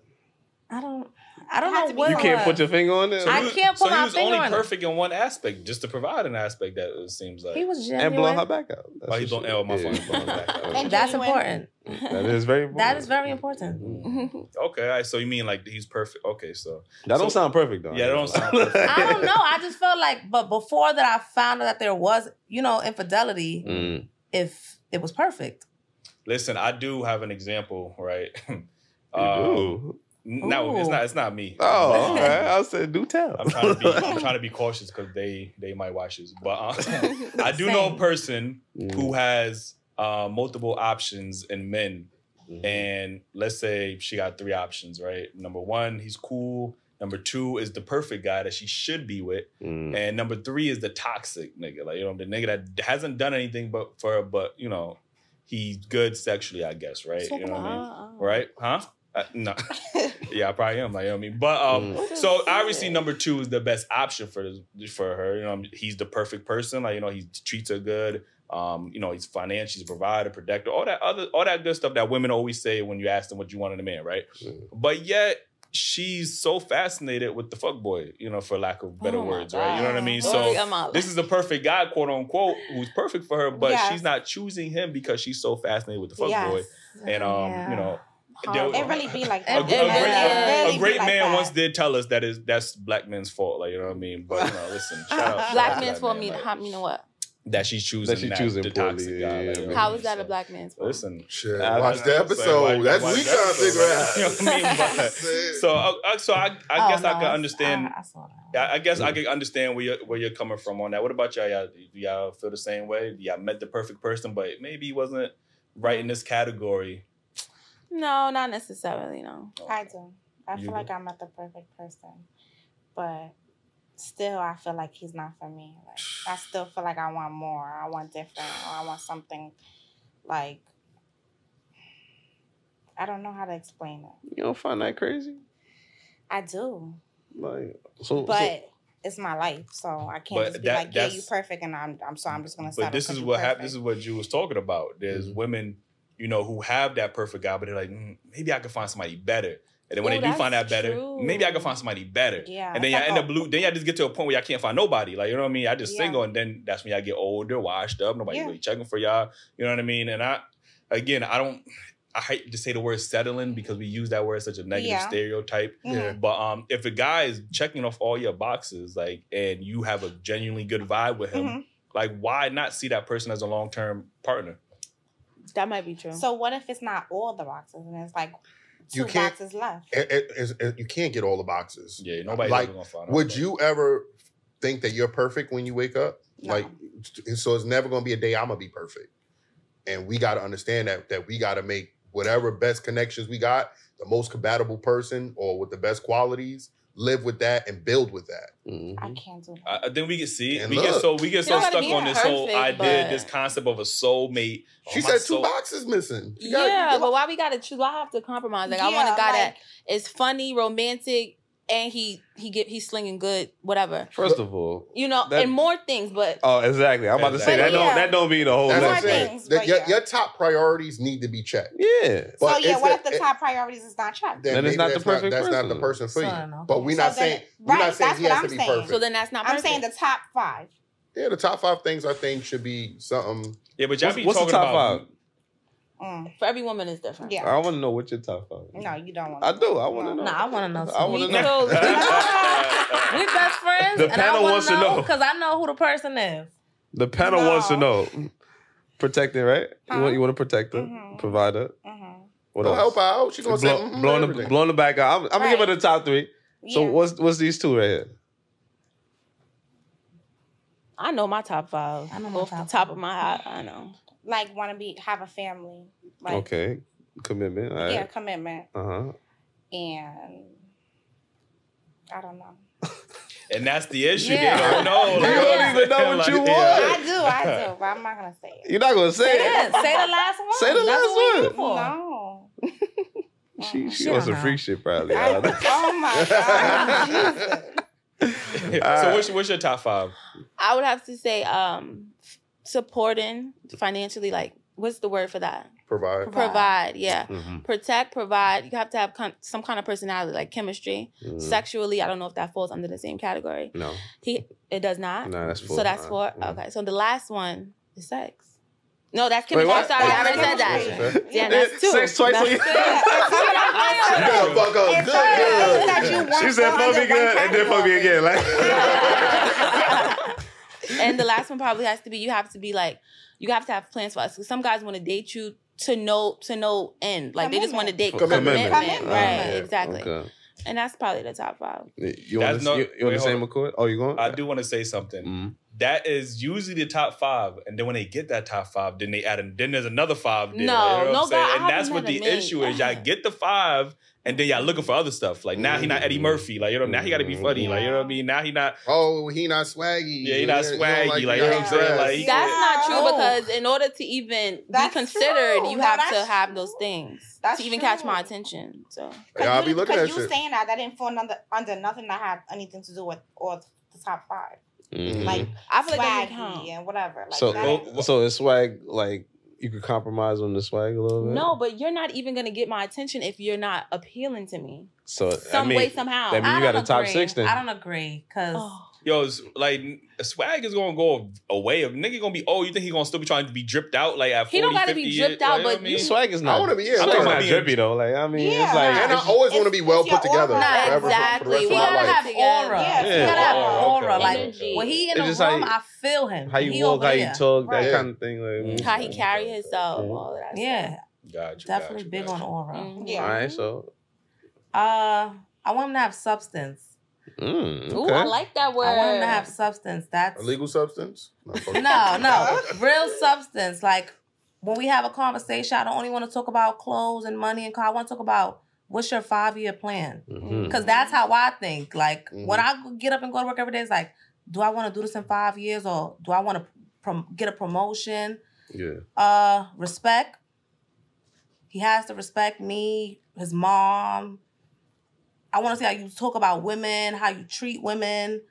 I don't. I don't know what you can't put your finger on it. I was- can't put so my finger only on it. He's only perfect in one aspect, just to provide an aspect that it seems like. He was genuine. and blowing her back out. That's Oh, he what don't- she- oh, my yeah, fault, he blowing her back out. And That's important. That is very important. That is very important. Mhm. Okay, all right, so you mean like he's perfect? Okay, so That don't sound perfect though. Yeah, that don't sound perfect. I don't know. I just felt like, but before that, I found out that there was, you know, infidelity. Mm. If it was perfect, listen, I do have an example, right? You Um, do. No, it's not. It's not me. Oh, Um, okay. I said, do tell. I'm trying to be. I'm trying to be cautious because they they might watch this, but uh, I do know a person Mm. who has uh, multiple options in men, Mhm. and let's say she got three options, right? Number one, he's cool. Number two is the perfect guy that she should be with, Mm. and number three is the toxic nigga, like you know the nigga that hasn't done anything but for her, but you know he's good sexually, I guess, right? So you know what I mean? uh, Right? Huh? Uh, no. yeah, I probably am. Like, you know what I mean? But um, Mm. so obviously number two is the best option for for her. You know, he's the perfect person. Like, you know, he treats her good. Um, you know, he's financial, he's a provider, protector, all that other all that good stuff that women always say when you ask them what you want in a man, right? Mm. But yet she's so fascinated with the fuck boy, you know, for lack of better Oh my words, right? You know what I mean? So this is the perfect guy, quote unquote, who's perfect for her, but Yes. she's not choosing him because she's so fascinated with the fuck Yes. boy. And um, you know, there- It really be like a, that. a It great, really a great man that. once did tell us that is that's black men's fault. Like you know what I mean? But you know, listen, shout out, Black men's fault. man's that man, me. like, How you know what? that she's choosing That she that, choosing the poorly, toxic yeah, guy. yeah, like, yeah. you know How what is that I a mean? black man's fault? Listen, Shit, I- watch I- the episode. like, That's what we the trying to figure out. You know what I mean? But- so, uh, so I, I Oh, guess I can understand. I, I saw that. I, I guess I can understand where you're where you're coming from on that. What about y'all? Y'all, do y'all feel the same way? Y'all met the perfect person, but maybe he wasn't right in this category. No, not necessarily. No. I do. I You feel do? like I'm not the perfect person, but still, I feel like he's not for me. Like I still feel like I want more. I want different. Or I want something like I don't know how to explain it. You don't find that crazy? I do, Like so, but so it's my life, so I can't But just be that- like, "Yeah, you that's- perfect," and I'm, I'm so I'm just gonna. But this is what happened. This is what you was talking about. There's Mhm. women, you know, who have that perfect guy, but they're like, mm, maybe I can find somebody better. And then when Ooh, they do find that better, true. maybe I can find somebody better. Yeah, And then it's y'all end up blue. Then y'all just get to a point where y'all can't find nobody. Like you know what I mean? I just Yeah. single, and then that's when y'all get older, washed up. Nobody Yeah. really checking for y'all. You know what I mean? And I, again, I don't. I hate to say the word settling because we use that word as such a negative Yeah. stereotype. Yeah. But um, if a guy is checking off all your boxes, like, and you have a genuinely good vibe with him, Mhm. like, why not see that person as a long term partner? That might be true. So what if it's not all the boxes and it's like You two can't- boxes left? It- it- it's- it- you can't get all the boxes. Yeah, nobody's Like, ever gonna find out. Would but- you ever think that you're perfect when you wake up? No. Like, so it's never gonna be a day I'm gonna be perfect, and we got to understand that that we got to make whatever best connections we got, the most compatible person or with the best qualities, live with that and build with that. Mhm. I can't do that. I, I think we can see. And we get so we get You so don't gotta stuck on this whole idea, but- this concept of a soulmate. She Oh, my said two boxes missing. You gotta- yeah, you but why we gotta choose? Why I have to compromise? Like I want a guy like- that is funny, romantic, and he he get he's slinging good, whatever. First of all, You know, That- and more things. But oh, exactly. I'm about to say Exactly. that don't Yeah. that don't mean the whole That's what More I'm list. saying. things, That your, yeah. your top priorities need to be checked. Yeah. so yeah, what the- if the top priorities is not checked? Then, Then it's maybe not the that's perfect That's not the person. person for So, you. But we're So not then- saying we're right, not saying that's he what has I'm to be saying. perfect. so then that's not. I'm saying the top five. yeah, the top five things I think should be something. Yeah, but y'all What's, be what's the top about. five? Mm. for every woman is different. Yeah. I want to know what your top five. is. No, you don't want. I do. I want to know. No, I want to know. I too. wanna know. too. We best friends. The and panel I wanna wants to know. because I know who the person is. The panel No. wants to know. Protecting, right? You want you want to protect her, Mhm. provide her. Mhm. What Don't else? help her out. She gonna say Blow, mhm, blowing the blowing the back out. I'm, I'm gonna give her the top three. So what's what's these two right here? I know my top five. I know my off top the top five. of my head. I know. Like want to be have a family? Like, okay, commitment. All right. Yeah, commitment Uh huh. and I don't know. And that's the issue. Yeah. They don't know. You don't even know what you want. I do, I do, but I'm not gonna say it. You're not gonna say Say it. it. Say the last one. Say the last one. No. She she She on some know. freak shit probably. I, oh my god. Jesus. so what's your, what's your top five? I would have to say um supporting financially. Like, what's the word for that? Provide. Provide. Provide. Yeah. Mhm. Protect, provide. You have to have con- some kind of personality, like chemistry. Mhm. Sexually, I don't know if that falls under the same category. No, He, it does not. no, that's four. So that's Uh, four. mhm. Okay. So the last one is sex. No, that's Wait, chemistry. I'm sorry, I already said that. Yeah, that's two. Sex twice a year. You better fuck up It's good, certain that good. you She said to fuck me good and then fuck me again. Like and the last one probably has to be you have to be like you have to have plans for us. 'Cause some guys want to date you to no to no end. Like they just want to date Commitment. commitment. Commitment. Right, Okay. exactly. Okay. And that's probably the top five. You want to no- you, you want wait, the same hold accord? Oh, you going? I do want to say something. Mhm. That is usually the top five, and then when they get that top five, then they add, an, then there's another five. There, No, you know no what I'm saying? guy- I and that's what the issue is. Y'all get the five, and then y'all looking for other stuff. Like now he not Eddie Murphy. Like you know now he got to be funny. Like you know what I mean. Now he not. Oh, he not swaggy. Yeah, he not don't swaggy, like, you know what I'm saying? Like, he- That's not true No. because in order to even That's be considered, true. you No, have to that's have those things That's to even catch my attention. So Yeah, I'll be looking at you shit. saying that that didn't fall under under nothing that had anything to do with or the top five, Mhm. like I feel like swaggy and whatever. Like so, that. Well, so it's swag like you could compromise on the swag a little bit. No, but you're not even gonna get my attention if you're not appealing to me. So some I mean, way somehow. that mean- I you got don't a top agree. six then. I don't agree because Oh. Yo, it's like swag is gonna go away. If nigga gonna be oh, you think he gonna still be trying to be dripped out like at 40, He don't gotta 50 be years? dripped out, Like, but I mean, swag is not. I not. want to be. Yeah, I'm talking talking about about being- drippy though. Like I mean, Yeah. it's like and I always want to be well put together. aura. Nah, forever for- for the exactly. rest of gotta life. have aura. Yeah, you yeah. gotta have Aura, aura. okay. Like Energy. when he in It's the just room, how I feel him. how you he walk, how there. you talk, that kind of thing. Like, Mhm. How he carry himself, Mhm. all that. Yeah, Got you, definitely got you, big got on you. aura. Yeah. All right, so Uh, I want him to have substance. Mm, Ooh. I like that word. I want him to have substance. That's Illegal substance? No, no, no, real substance. Like when we have a conversation, I don't only want to talk about clothes and money and car. I want to talk about what's your five year plan. Because that's how I think. Like Mhm. when I get up and go to work every day, it's like, do I want to do this in five years or do I want to prom- get a promotion? Yeah. Uh, respect. He has to respect me, his mom. I want to see how you talk about women, how you treat women,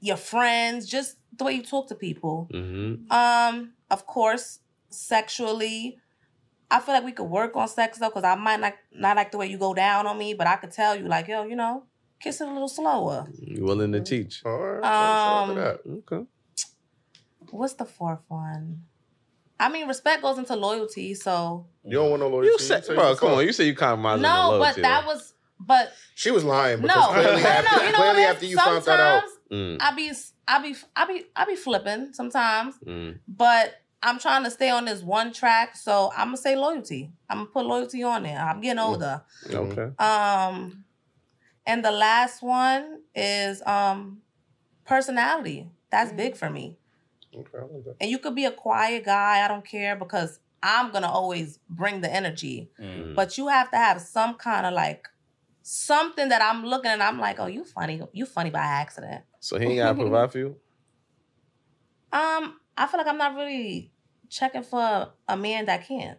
your friends, just the way you talk to people. Mm-hmm. Um, of course, sexually, I feel like we could work on sex though, because I might not not like the way you go down on me, but I could tell you like, yo, you know, kiss it a little slower. You willing to teach? All right. shout out to Um. Okay. What's the fourth one? I mean, respect goes into loyalty, so You don't want no loyalty. You said, say bro, come on. You say you compromise no, on the but that was, but She was lying because no, no, clearly, no, after, You know clearly what? after you found that out. Sometimes Mm, I be, I be, I be, I be flipping sometimes, mm. but I'm trying to stay on this one track, so I'm gonna say loyalty. I'm gonna put loyalty on there. I'm getting Mm. older. Okay. Um, and the last one is um personality. That's big for me. Okay, like. And you could be a quiet guy. I don't care because I'm gonna always bring the energy. Mm. But you have to have some kind of like something that I'm looking and I'm like, oh, you funny. You funny by accident. So he ain't got to provide for you? Um, I feel like I'm not really checking for a man that can't.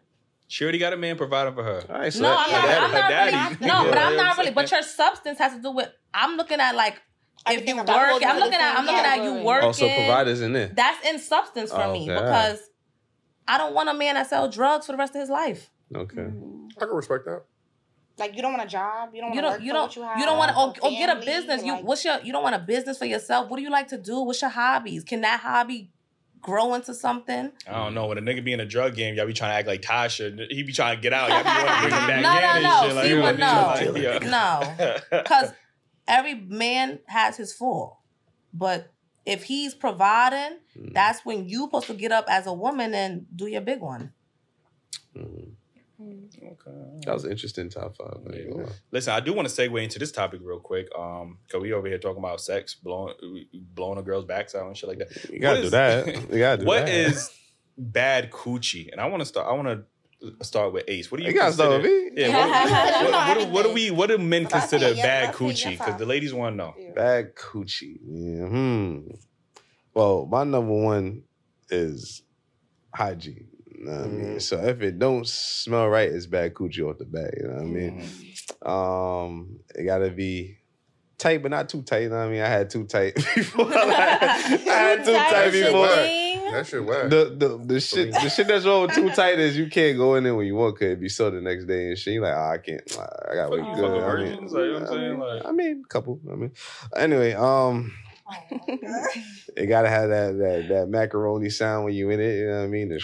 She already got a man providing for her. All right, so No, that- I'm not, daddy- I'm not daddy. really. No, Yeah, but I'm not really. But your substance has to do with. I'm looking at like if you work. I'm looking at. I'm looking at you category. working. Oh, so providers in there. That's in substance for me Okay. because I don't want a man that sell drugs for the rest of his life. Okay. Mm-hmm. I can respect that. Like you don't want a job. You don't You don't. work You don't. what you have. You don't want to. Or, or get a family, business. You. like- What's your? You don't want a business for yourself. What do you like to do? What's your hobbies? Can that hobby grow into something? I don't know. When a nigga be in a drug game, y'all be trying to act like Tasha. He be trying to get out. Y'all be wanting to bring him back No, in no, and no. shit. Like, See, you but no. like, No, because every man has his fall. But if he's providing, Mm, that's when you supposed to get up as a woman and do your big one. mm. Okay. That was an interesting top five. I ain't gonna lie. Listen, I do want to segue into this topic real quick. Um, cause we over here talking about sex, blowing blowing a girl's backs out and shit like that. You gotta What do is- that. You gotta do What that. is bad coochie? And I want to start. I want to start with Ace. What do you? You gotta start with me. Yeah. What, what, what, what, what do we? What do men But I see consider it, bad I coochie? Because the ladies want to know. Bad coochie. Yeah. Hmm. Well, my number one is hygiene. You know what I mean? Mhm. So if it don't smell right, it's bad coochie off the bat. You know what I mean? Mhm. Um, it gotta be tight, but not too tight. You know what I mean? I had too tight before. I had too tight That shit before. whack. That shit whack. The, the the shit the shit that's wrong with too tight is you can't go in there when you want cause it be so the next day and shit. You like, oh, I can't. I gotta wait Fuck you, good. fucking I mean, virgins, like, you know I'm saying? mean, Like- I mean, couple. I mean, anyway, um, it gotta have that that that macaroni sound when you in it. You know what I mean?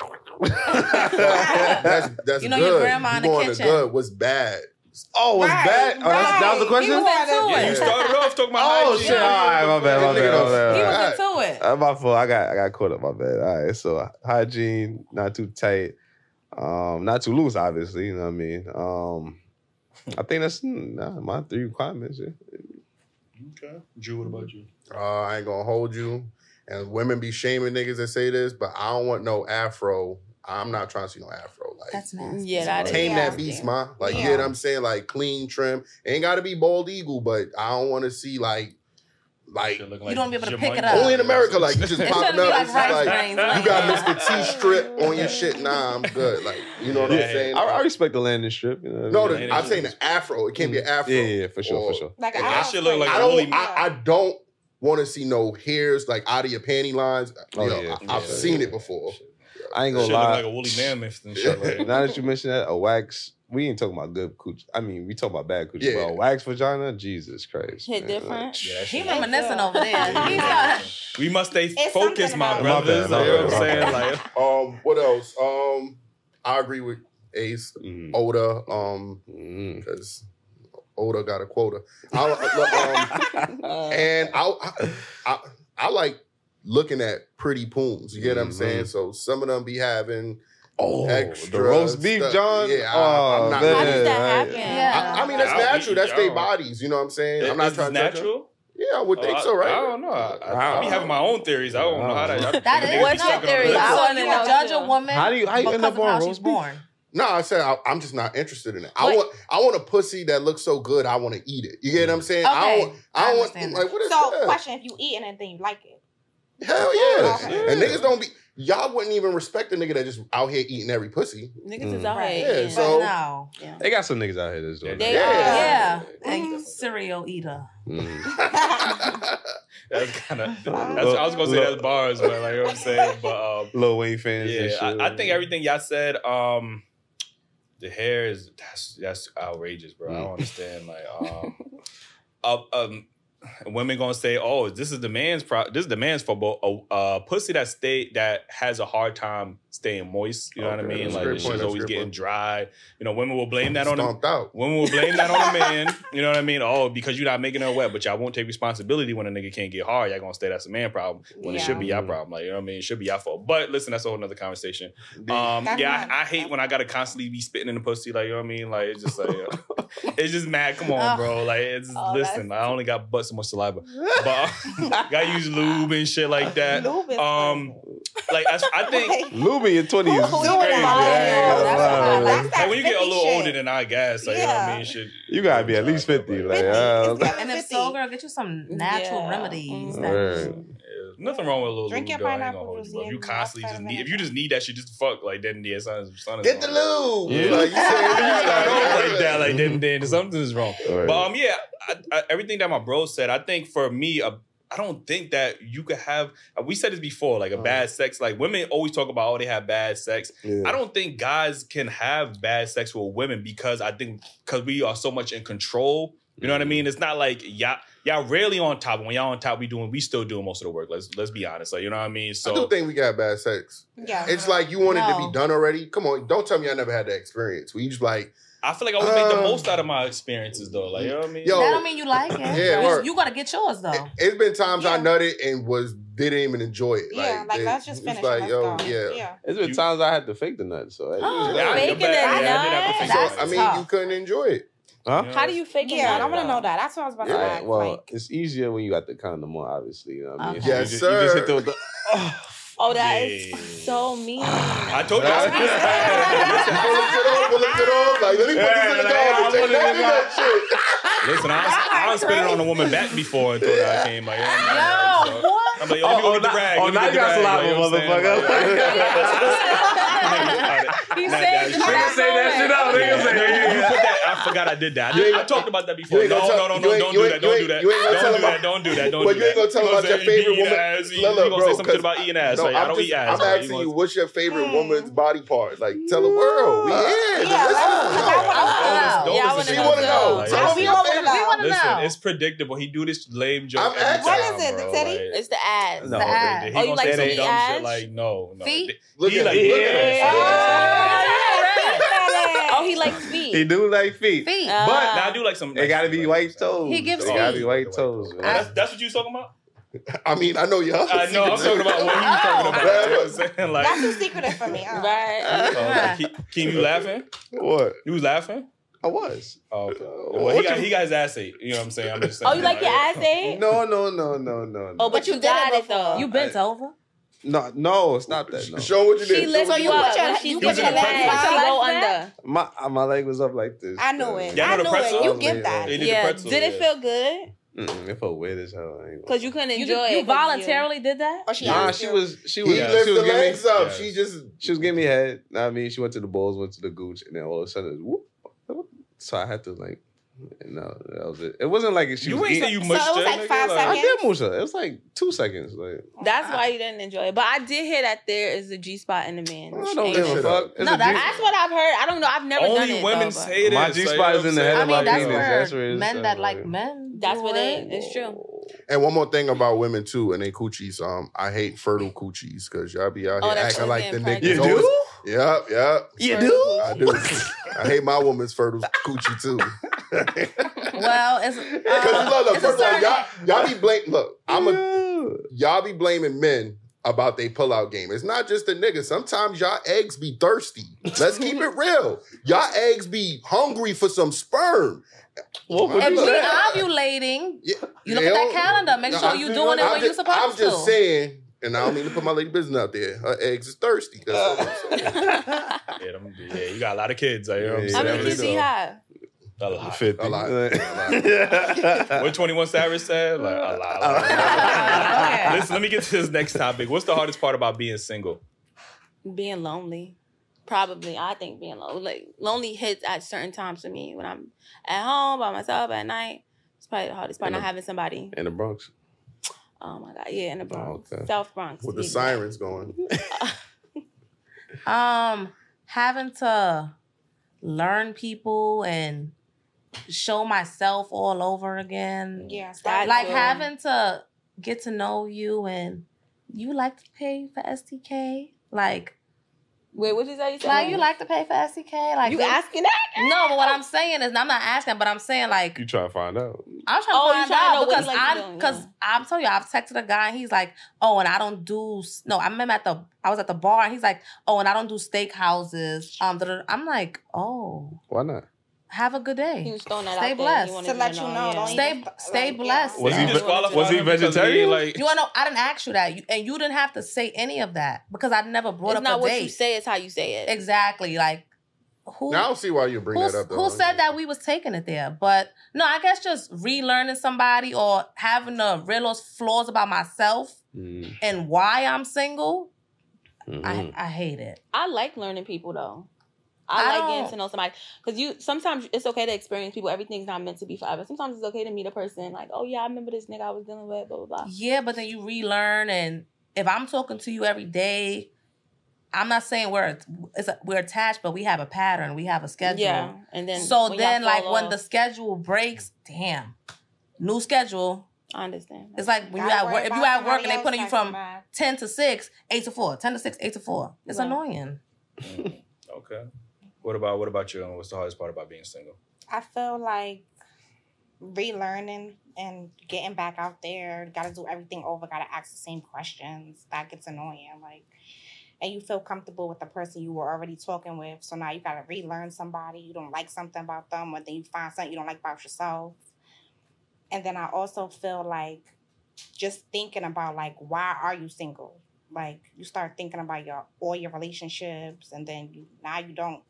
that's that's You know good. your grandma in the going to kitchen. good. What's bad? oh, was Right, bad? Oh, that's, that was the question. He was into Yeah, it. you started off talking about Oh hygiene. shit! All right, my bad, my bad, my bad. He my was bad. into it. Uh, my fault. I got I got caught up. My bad. All right. So hygiene, not too tight, um, not too loose. Obviously, you know what I mean. Um, I think that's mm, nah, my three requirements. Yeah. Okay. Drew, what about you? Uh, I ain't gonna hold you. And women be shaming niggas that say this, but I don't want no afro. I'm not trying to see no afro. Like That's nasty. Yeah, that is. tame Yeah. that beast, ma. Like, Yeah. you know what I'm saying? Like clean trim. Ain't gotta be bald eagle, but I don't want to see like like Shit looking You don't be able to pick it up. only in America, like you just popping up. like It's just like you got Mr. T strip on your shit. Nah, I'm good. Like, you know what Yeah. I'm saying? I, I respect the landing strip. You know what I no, mean? the, I'm saying the afro. It can't be an afro. yeah, yeah, yeah, for sure, Or- for sure. Like And I that don't shit look like think- I a woolly- don't. I, I don't want to see no hairs like out of your panty lines. Oh, Yo, yeah, I, have yeah. seen it before. I ain't gonna look lie. like a woolly mammoth and shit. Like. now that you mention that, a wax we ain't talking about good coochie. I mean, we talking about bad coochie. Yeah. But wax vagina, Jesus Christ. Hit man. different? Yeah, He shit- reminiscing over there. Yeah. He's. We must stay It's focused, my brothers. My bad, you know what I'm saying? Like, Um, what else? Um, I agree with Ace. Oda, um, Mhm. because Oda got a quota. I, um, and I, I, I, I like looking at pretty pooms. You get what I'm Mhm. saying? So some of them be having. Oh, Extra the roast beef, stuff. John. Yeah, I- oh, I'm not- man. How does that happen? Yeah. I, I mean, that's I'll natural. That's their bodies. You know what I'm saying? I'm not is trying to judge them. natural? Yeah, I would think Oh, so, right? I, I don't know. I, I, I be having my own theories. I don't know how that. I be That thinking is- niggas be What's your theory? I lips. So wanna judge a woman How do you how you end up on roast beef? born. No, I said I, I'm just not interested in it. I want I want a pussy that looks so good. I want to eat it. You get what I'm saying? I Okay, don't. I I don't want understand like what is So, that? question: If you eat anything, you like it? Hell yeah. Okay. And niggas don't be. Y'all wouldn't even respect a nigga that just out here eating every pussy. Niggas is Mm. out Right. here. Yeah, so- But no. They got some niggas out here that's doing They that. are. Yeah. Mhm. A cereal eater. That's kind of. I was gonna say that's bars, but like you know what I'm saying. But um, Lil Wayne fans. and yeah, shit. I, I think everything y'all said. Um, the hair is that's that's outrageous, bro. I don't Mm. understand. Like, um, uh, um, women gonna say, "Oh, this is the man's pro. This is the man's fault." But a uh, pussy that stay that has a hard time staying moist. You know what I mean? Like great the point, shit's that's a always getting point. dry. You know, women will blame that on the Stomped out. Women will blame that on the man. You know what I mean? Oh, because you're not making her wet, but y'all won't take responsibility when a nigga can't get hard. Y'all gonna say that's a man problem when it should be Yeah. your problem. Like you know what I mean? It should be your fault. But listen, that's a whole nother conversation. Um, yeah, I, I hate when I gotta constantly be spitting in the pussy. Like you know what I mean? Like it's just like it's just mad. Come on, bro. Like it's Oh, listen. I only got but so much saliva, but gotta use lube and shit like that. Lube is Um, Like I, I think. Like, Lube in your twenties. Who is doing crazy. that? I ain't That's lie, a man. lot. That's Like when you get a little shit. older than I guess, like you know what I mean, shit. You gotta be at least 50, like, uh, And if 50. so, girl, get you some natural Yeah. remedies. Mhm. Yeah, nothing wrong with a little Drink lube, your though. I ain't gonna pineapple hold you, juice. If you constantly just need, if you just need that shit just fuck, like then yeah, son, son is Get the wrong. lube. Yeah. Like you You said, start off like like that, like then then something's wrong. But um, yeah, I, I, everything that my bro said, I think for me, uh, I don't think that you could have. uh, We said this before, like a Uh-huh. bad sex. Like women always talk about, oh, they have bad sex. Yeah. I don't think guys can have bad sex with women because I think because we are so much in control. You know what I mean? It's not like y'all y'all rarely on top. When y'all on top, we doing we still doing most of the work. Let's let's be honest. Like you know what I mean? So I So do think we got bad sex. Yeah. It's like you want it to be done already. Come on, don't tell me I never had that experience. We just like, I feel like I would make the Uh, most out of my experiences though. Like you know what I mean? Yo, that don't mean you like it. Yeah, you, you gotta get yours though. it, has been times I nutted and was didn't even enjoy it. yeah, like it- let's just it's finish. Like, yo, yeah. yeah. It's been You- times I had to fake the nut, so Oh, Yeah, faking you're it, bad. nut? Yeah, I did to fake That's it. I mean, tough. you couldn't enjoy it. huh? Yeah. How do you fake it? Yeah, now? I want to know that. That's what I was about to Yeah, ask. well, like, it's easier when you got the condom on, obviously. You know what I mean? Okay. You Yes, just- sir. You just hit the, with the oh, Oh, that is Yeah. so mean. Ah, I told you. Pull it off, pull it off. Like, let me put this in the like, garbage. I Take put it that shit. Listen, I, I don't spit it on a woman back before until I came. Like, you know what I mean? Yo, So- what? I'm like, yo, let me go Oh, get the oh, rag. oh, let me now get you the got rag, saliva, you know what I'm saying? motherfucker. He Nah, said nah, you nigga say that shit out, nigga. Yeah, say- you, you put that. I forgot I did that. I, I talked about that before. No, tell- no, no, no, don't do that. Don't do that. you ain't gonna Don't do that. Don't do that. But you ain't gonna tell about your what I'm saying? favorite woman. ass, you- gonna bro, say something 'cause- about eating ass. No, I don't eat ass. I'm asking you, what's your favorite Hmm. woman's body part? Like, tell the world. We Yeah, in. let's- Let's I wanna Don't Yeah, I wanna to She wanna know. Like, Tell Yeah, us we wanna know. Listen, it's predictable. He do this lame joke. I'm every asking. time, What is it, the bro. titty? Like, It's the ass. no, the ass. he Oh, you gonna like say to that eat dumb ass? shit like no, no. Feet? Look He at like- it. Look at Yeah. it. Oh, he likes feet. He do like feet. Feet. Uh, But Now I do like some. They gotta be white toes. He gives They gotta be white toes, Oh, man. that's, that's what you was talking about. I mean, I know y'all. I know. I'm talking about what you was talking about. Oh. You know what I'm saying? Like, That's too secretive for me. Uh. Right. uh, Ke- Keem, you laughing? What? You was laughing? I was. Oh, okay. Uh, Well, what he got you- he got his ass ate. You know what I'm saying? I'm just saying. Oh, you like your ass ate? No, no, no, no, no. no. Oh, but you got it though. You bent over? No, no, stop that. No. Show what you She did. lifts Show you what up put your- when you put your you legs legs. up She go under. My uh, my leg was up like this. I knew it. Y'all know I the knew pretzel? it. You Oh, give that. They did the Yeah. Did it feel good? Mm-mm, it felt weird as hell. I ain't gonna Because you couldn't You, it. you it. 'cause voluntarily did that? Or she Nah, she you. was she He was Yeah. lifted she was the giving me legs up. Yes. She just she was giving me head. I mean, she went to the balls, went to the gooch, and then all of a sudden, whoop. So I had to like No, that was it. It wasn't like she You was ain't eating. say you So mushed it was like nigga, five I seconds? did mush her. It was like two seconds. Like That's why you didn't enjoy it. But I did hear that there is a G spot in the man. I don't give a fuck. It's No, a that's- That's what I've heard. I don't know. I've never done Only it. women though, say this. My G spot is in the I'm head I of mean, my that's penis. where That's where it's men at, that like like- men. That's what they- it. it's true. And one more thing about women too, and they coochies. Um, I hate fertile coochies because y'all be out Oh, here that's acting like the niggas. pregnant. You always- do? Yep, yep. You do? I do. I hate my woman's fertile coochie too. Well, it's Because um, look, look, it's a first of all, y'all, y'all be blame. Look, I'm a y'all be blaming men about they pullout game. It's not just the niggas. Sometimes y'all eggs be thirsty. Let's keep it real. Y'all eggs be hungry for some sperm. What would If you we say? ovulating, Yeah, you look they at that calendar. Make No, sure I'm- you doing it I'm when you're supposed to. I'm to. just saying, and I don't mean to put my lady business out there. Her eggs is thirsty. That's all I'm saying. Yeah, them, yeah, you got a lot of kids. Like, you know what I'm Yeah, How saying? many kids do you have? A lot. 50. A lot. What 21 Savage said? Like, a lot. a lot. Okay. Listen, let me get to this next topic. What's the hardest part about being single? Being lonely. Probably, I think being lonely. Like lonely hits at certain times for me when I'm at home by myself at night. It's probably the hardest part. In Not the- having somebody. In the Bronx. Oh my god, yeah, in the Bronx, okay. South Bronx, With the sirens going. um having to learn people and show myself all over again. Yeah, That Like too. having to get to know you and you like to pay for STK? Like Wait, what you say? You said like you like to pay for STK? Like you they- asking that? No, but what I'm saying is I'm not asking, but I'm saying like You trying to find out. I'm trying Oh, to find trying out what he because likes I'm because yeah. I'm telling you, I've texted a guy and he's like, oh, and I don't do no. I remember at the I was at the bar and he's like, oh, and I don't do steak houses. Um. I'm like, oh, Why not? Have a good day. He was throwing that Stay out blessed. He wanted To to let you know, yeah. Stay- even- stay like, blessed. Was he you ve- was he him because he, vegetarian? Like, You wanna know? I didn't ask you that, you, and you didn't have to say any of that because I never brought It's up It's not what date. you say; it's how you say it. Exactly, like who. Now I don't see why you bring that up. Though. who said that we was taking it there? But no, I guess just relearning somebody or having to realize flaws about myself Mm, and why I'm single. mhm. I I hate it. I like learning people though. I, I like getting don't- to know somebody because you sometimes it's okay to experience people. Everything's not meant to be forever. Sometimes it's okay to meet a person like, oh yeah, I remember this nigga I was dealing with, blah blah blah. Yeah, but then you relearn, and if I'm talking to you every day, I'm not saying we're it's a, we're attached, but we have a pattern, we have a schedule. Yeah, and then so then, y'all like fall when the schedule breaks, damn, new schedule. I understand. It's like when you at work. If you at work and they else putting you from time. ten to six, eight to four, 10 to six, eight to four. It's Right. annoying. okay. What about what about you? And What's the hardest part about being single? I feel like relearning and getting back out there. Got to do everything over. Got to ask the same questions. That gets annoying. Like, and you feel comfortable with the person you were already talking with. So now you got to relearn somebody. You don't like something about them, or then you find something you don't like about yourself. And then I also feel like just thinking about like why are you single? Like you start thinking about your all your relationships, and then you now you don't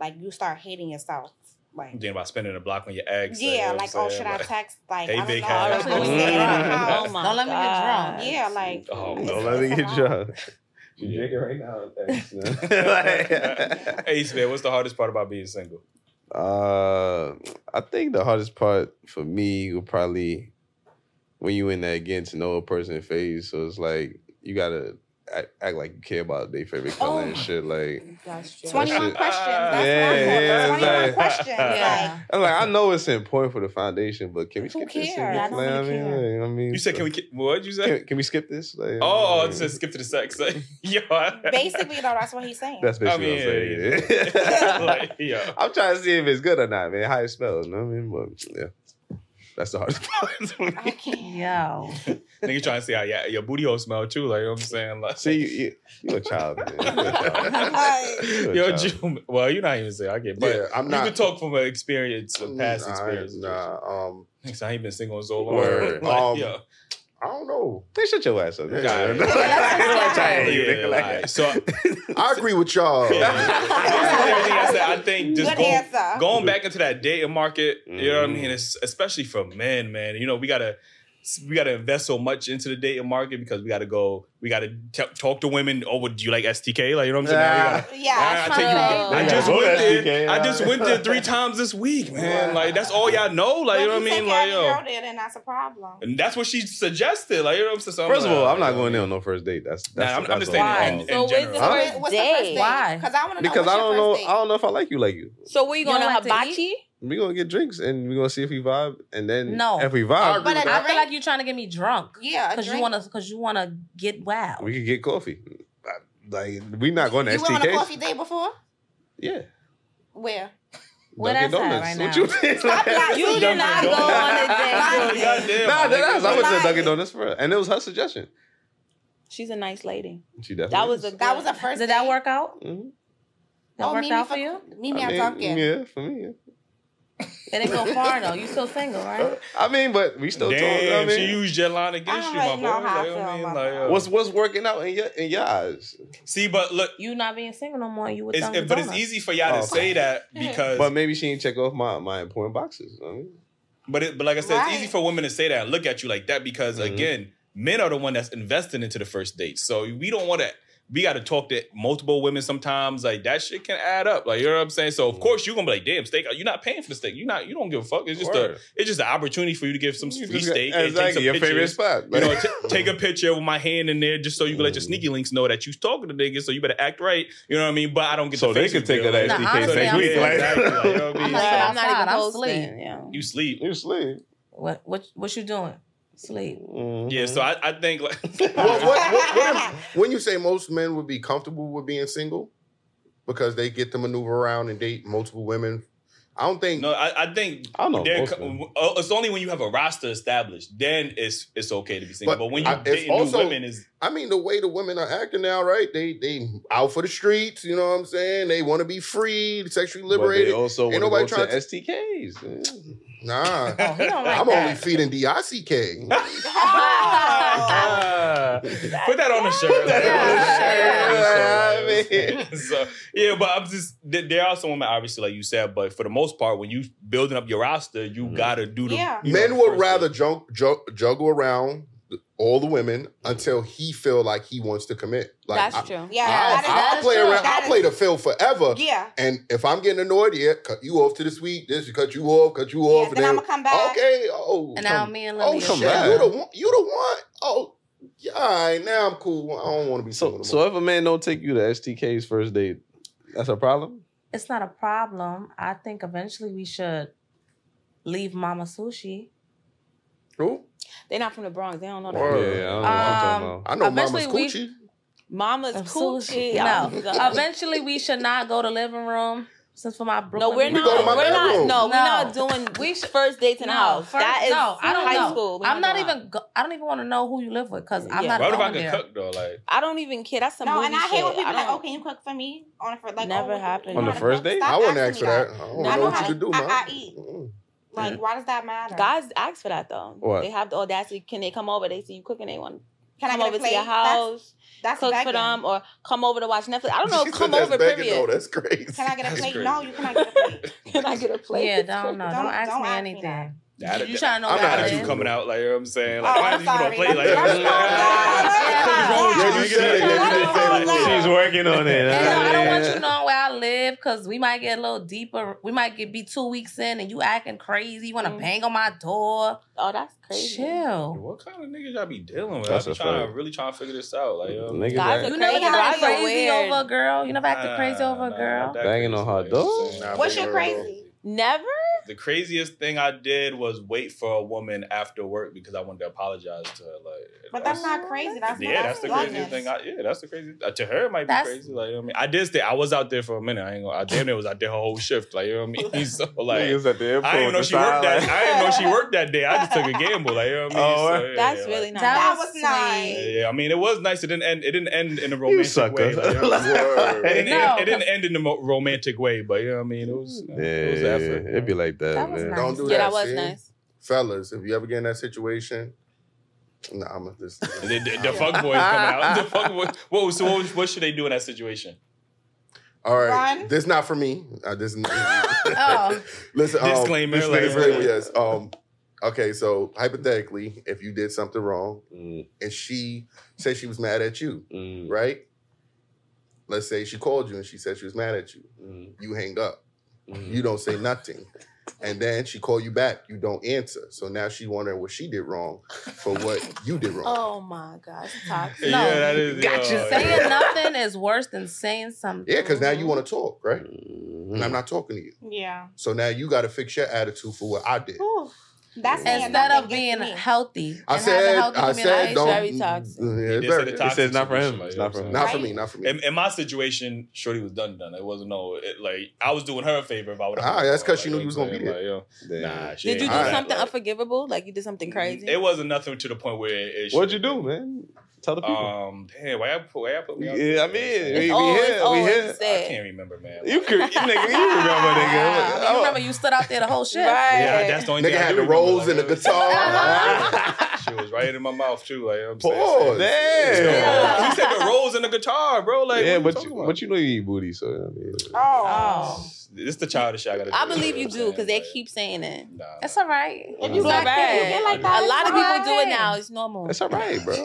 like you start hating yourself. Like I'm thinking about spending a block on your ex. you know yeah, like oh, saying? should I text? Like Hey, I don't big know. head. I'm Don't staying in my let me- house. Oh my Don't let me get drunk. Yeah, like Oh, it's- Don't let me get drunk. You drinking right now? Ace man, what's the hardest part about being single? Uh, I think the hardest part for me would probably when you in that getting to know a person phase. So it's like you gotta act, act like you care about their favorite oh color Oh and shit. Like That's true. Twenty one shit- questions. That's Yeah, what I'm yeah, Twenty one like- questions. Yeah. I'm like, I know it's important for the foundation, but can we Who skip this? cares? I Like, don't I mean, care. like, you know what I mean, You said, can we? ki- What'd you say? Can, can we skip this? Like, Oh, I oh, mean, just skip to the sex. Yo, Like, basically, though, that's what he's saying. That's I basically mean, what I'm saying. like, yeah. I'm trying to see if it's good or not, man. How it spells, you know what I mean? But yeah, that's the hardest part. to me. I can't. Yo. Nigga trying to see how yeah, your booty hole smell too. Like you know what I'm saying, like See, you, you, you a child, man. You a child. Like, You a Yo, child. Jew, well, you're not even saying I get, but Yeah, I'm not, you can talk from an experience, a past Nah, experience. Nah, um, Nigga, I ain't been single in so long. Word. Like, Um, yeah. I don't know. They shut your ass up. Yeah. Yeah. Yeah, Trying to Yeah, you, nigga, like- alright. So I agree with y'all. yeah. Everything I think just Good going, answer. going back into that dating market, you know what I Mhm. mean? It's especially for men, man. You know, we gotta we got to invest so much into the dating market because we got to go. We got to talk to women. Oh, do you like STK? Like you know what I'm saying? Now we gotta- Yeah, I, I take you- favorite. I just Yeah. went STK, there. I just uh, went there three times this week, man. Like that's all y'all know. Like you know what I mean? Like yo. yo, Girl there, then that's a problem. and that's what she suggested. Like you know what I'm saying? So First of all, I'm not going there on no first date. That's that's, Nah, I'm, that's I'm just all. saying in, in So where's general. the first What's the first date? date? Why? Because I want to know. Because I don't know. I don't know if I like you like you. So where you You going to don't to hibachi? We gonna get drinks and we gonna see if we vibe, and then No. if we vibe, agree But with a I that. feel like you're trying to get me drunk. Yeah, Because you wanna because you wanna get wild. we could get coffee. Like we not going to You went on a coffee date before? Yeah. Where? Where Dunkin' Donuts. right What you think? Stop lying. You did Dunkin' not go on a Lying. date. Nah, my that nigga. I went to Dunkin' Donuts for her, and it was her suggestion. She's a nice lady. She definitely. That was a is. That was a first Did date. that work out? Mhm. That Oh, worked Mimi out for you? Mimi I at mean, Dunkin'. Yeah, for me. Yeah. It didn't go far though. You still single, right? I mean, but we still talk. Damn, I mean, she used your line against I you, my already boy. know how I Like, feel I mean, about like, uh, what's what's working out in your in your eyes? see, but look, You not being single no more. You with it's, Dunkin' but it's easy for y'all Oh. to say that because, But maybe she ain't check off my my important boxes. I mean, but it, but like I said, Right. it's easy for women to say that and look at you like that because Mhm. again, men are the one that's investing into the first date. So we don't want to. We got to talk to multiple women sometimes. Like that shit can add up. Like you know what I'm saying. So of Mhm. course you're gonna be like, damn, steak. You're not paying for the steak. You're not. You don't give a fuck. It's just a. It's just an opportunity for you to give some free just got- steak and take Exactly, some your favorite pictures. spot. You know, t- take a picture with my hand in there just so you can let your Mm. sneaky links know that you talking to niggas. So you better act right. You know what I mean? But I don't get So the they face could take reveal, that like- STK honestly, fake I'm week. Exactly, like, you know what I I'm mean? not even I'm not even I'm posting. Yeah. You sleep. you sleep. What what what you doing? Sleep. Mhm. Yeah, so I, I think like What, what, what, what if- when you say most men would be comfortable with being single because they get to maneuver around and date multiple women, I don't think. no, I, I think I don't know. they're most co- of them. uh, it's only when you have a roster established, then it's it's okay to be single. But But, when you I- dating also- new women is I mean, the way the women are acting now, right? They they out for the streets. You know what I'm saying? They want to be free, sexually But they liberated. also Ain't want to nobody go to trying STKs. Yeah. Nah, Oh, he don't like I'm that. only feeding DICK. put that on the shirt. Put that on the shirt. Yeah, so yeah, but I'm just there there are some women obviously like you said, but for the most part, when you building up your roster, you Mhm. gotta do the Yeah. you know, Men would rather thing. jug, jug, juggle around all the women until he feel like he wants to commit. Like That's I, true. Yeah, I'll, that is- I'll that is play true. around. That I'll is- play the field forever. Yeah. And if I'm getting annoyed, yeah, cut you off to the week. This cut you off, cut you Yeah, off. then I'm gonna come back. Okay. Oh, And now come- me and oh Lily shit, are come back. you the one. You the one. Oh, yeah. All right, now I'm cool. I don't want to be So, so if a man don't take you to STK's first date, that's a problem. It's not a problem. I think eventually we should leave Mama Sushi. Who? They're not from the Bronx. They don't know that. Word. Yeah, I don't know what I'm talking Um. I know Mama's Eventually we- coochie. Mama's Of coochie. sushi. Oh, No. Eventually we should not go to living room. Since for my Brooklyn No, we're We not. go to my we're not. bedroom. No, we're not doing We should- first dates in No, house. first- that is no, I don't high know. school. We're I'm not even. Go, I don't even want to know who you live with because I'm not What if I going could there. cook though? Like I don't even care. That's some No, movie and I hate shit. when people I like, don't- oh, can you cook for me? On for like, Never oh, happened. On the first cook? date? I wouldn't ask for that. I don't I know know what you could to- do, I- man. I eat. Like, why does that matter? Guys ask for that though. What? They have the audacity. Can they come over? They see you cooking. They want can I come get over a to your house, That's, cook that's for begging. them, or come over to watch Netflix. I don't know. She come said that's over. begging, Period. though. That's crazy. Can I get a That's plate? crazy. No, you cannot get a plate. Can I get a plate? Yeah, don't know. Don't, Don't- ask don't me ask me anything. that, You trying to know I'm what not I attitude attitude coming out. Like you know what I'm saying. Oh, Like why I'm is you gonna play like I'm that? sorry. Yeah, you. Yeah, you did say like that. She's working on it. I don't want you knowing where I live because we might get a little deeper. We might get be two weeks in and you acting crazy. You want to Mm. bang on my door. Oh, that's crazy. Chill. What kind of niggas y'all be dealing with? That's I a be trying to really trying to figure this out. Like yo, Niggas Guys You never crazy. acted Guys crazy weird. over a girl. You never acted crazy over a girl. not that Banging on crazy, her like you know what door? Nah, What's your on crazy? Never. The craziest thing I did was wait for a woman after work because I wanted to apologize to her. Like, But that's not crazy. That's yeah, that's the craziest thing. I, yeah, that's the crazy. Uh, to her, it might be That's- crazy. Like, you know what I mean, I did stay. I was out there for a minute. I ain't gonna. I damn near was out there her whole shift. Like, you know what I mean? So like, Niggas at the airport I didn't know she the worked that. I didn't know she worked that day. I just took a gamble. Like, you know what I mean? Oh, So, yeah, That's like- really nice. That That was was nice. Yeah, I mean, it was nice. It didn't end. It didn't end in a romantic way. Like, you know what I'm saying? Word. it, didn't, No, it, didn't end in a romantic way, but you know what I mean. It was. Yeah, it was effort. it'd be like that, That was nice. Don't do Yeah, that. that was nice. Fellas, if you ever get in that situation, nah, I'm gonna just. The, the, the fuck boys coming out. The fuck boys. What, so what, what should they do in that situation? All right, Run. this not for me. Uh, this. Oh. Listen, um, Disclaimer, This like- disclaimer, yes. Um, Okay, so hypothetically, if you did something wrong Mm, and she said she was mad at you, mm, right? Let's say she called you and she said she was mad at you. mm, You hang up. mm. You don't say nothing. And then she call you back. You don't answer. So now she wondering what she did wrong for what you did wrong. Oh my gosh, toxic. No, yeah, that is gotcha. yo, Saying yeah. nothing is worse than saying something. Yeah, because now you want to talk, right? Mhm. And I'm not talking to you. Yeah. So now you got to fix your attitude for what I did. Whew. That's Instead of being healthy. I and having said, healthy I said, communication. don't. Very toxic. Yeah, He it's did very- say the He toxic said it's not for him. situation, It's like, not for know him. not for me. Not for me. In, in my situation, Shorty was done done. It wasn't no it, like I was doing her a favor if I would have. Ah, that's 'cause she knew you was gonna be there. Like, yo, nah, she Did you do Alright. something like- unforgivable? Like you did something crazy? It wasn't nothing to the point where it. it What'd you do, man? Tell the been. people. Um, damn, why y'all put, why y'all put me? out Yeah. I mean, It's we- we old, here, it's old, we it's here. I can't remember, man. you could, nigga, you remember, nigga? Wow. Oh. You remember you stood out there the whole shit. Right. Yeah, that's the only Nigga thing I had do the rolls and remember, the guitar. She was right in my mouth too. Like I'm saying. Pause. Damn. Yeah. He said the rolls in the guitar, bro. Like, yeah, what but you, you, but you know you eat booty, so I mean, oh. Oh. This the childish shit I gotta do. I believe you know do because they keep saying it. Nah, It's all right. If you not black bad. people get like that, A lot of it's people do it now. It's normal. that's all right, bro.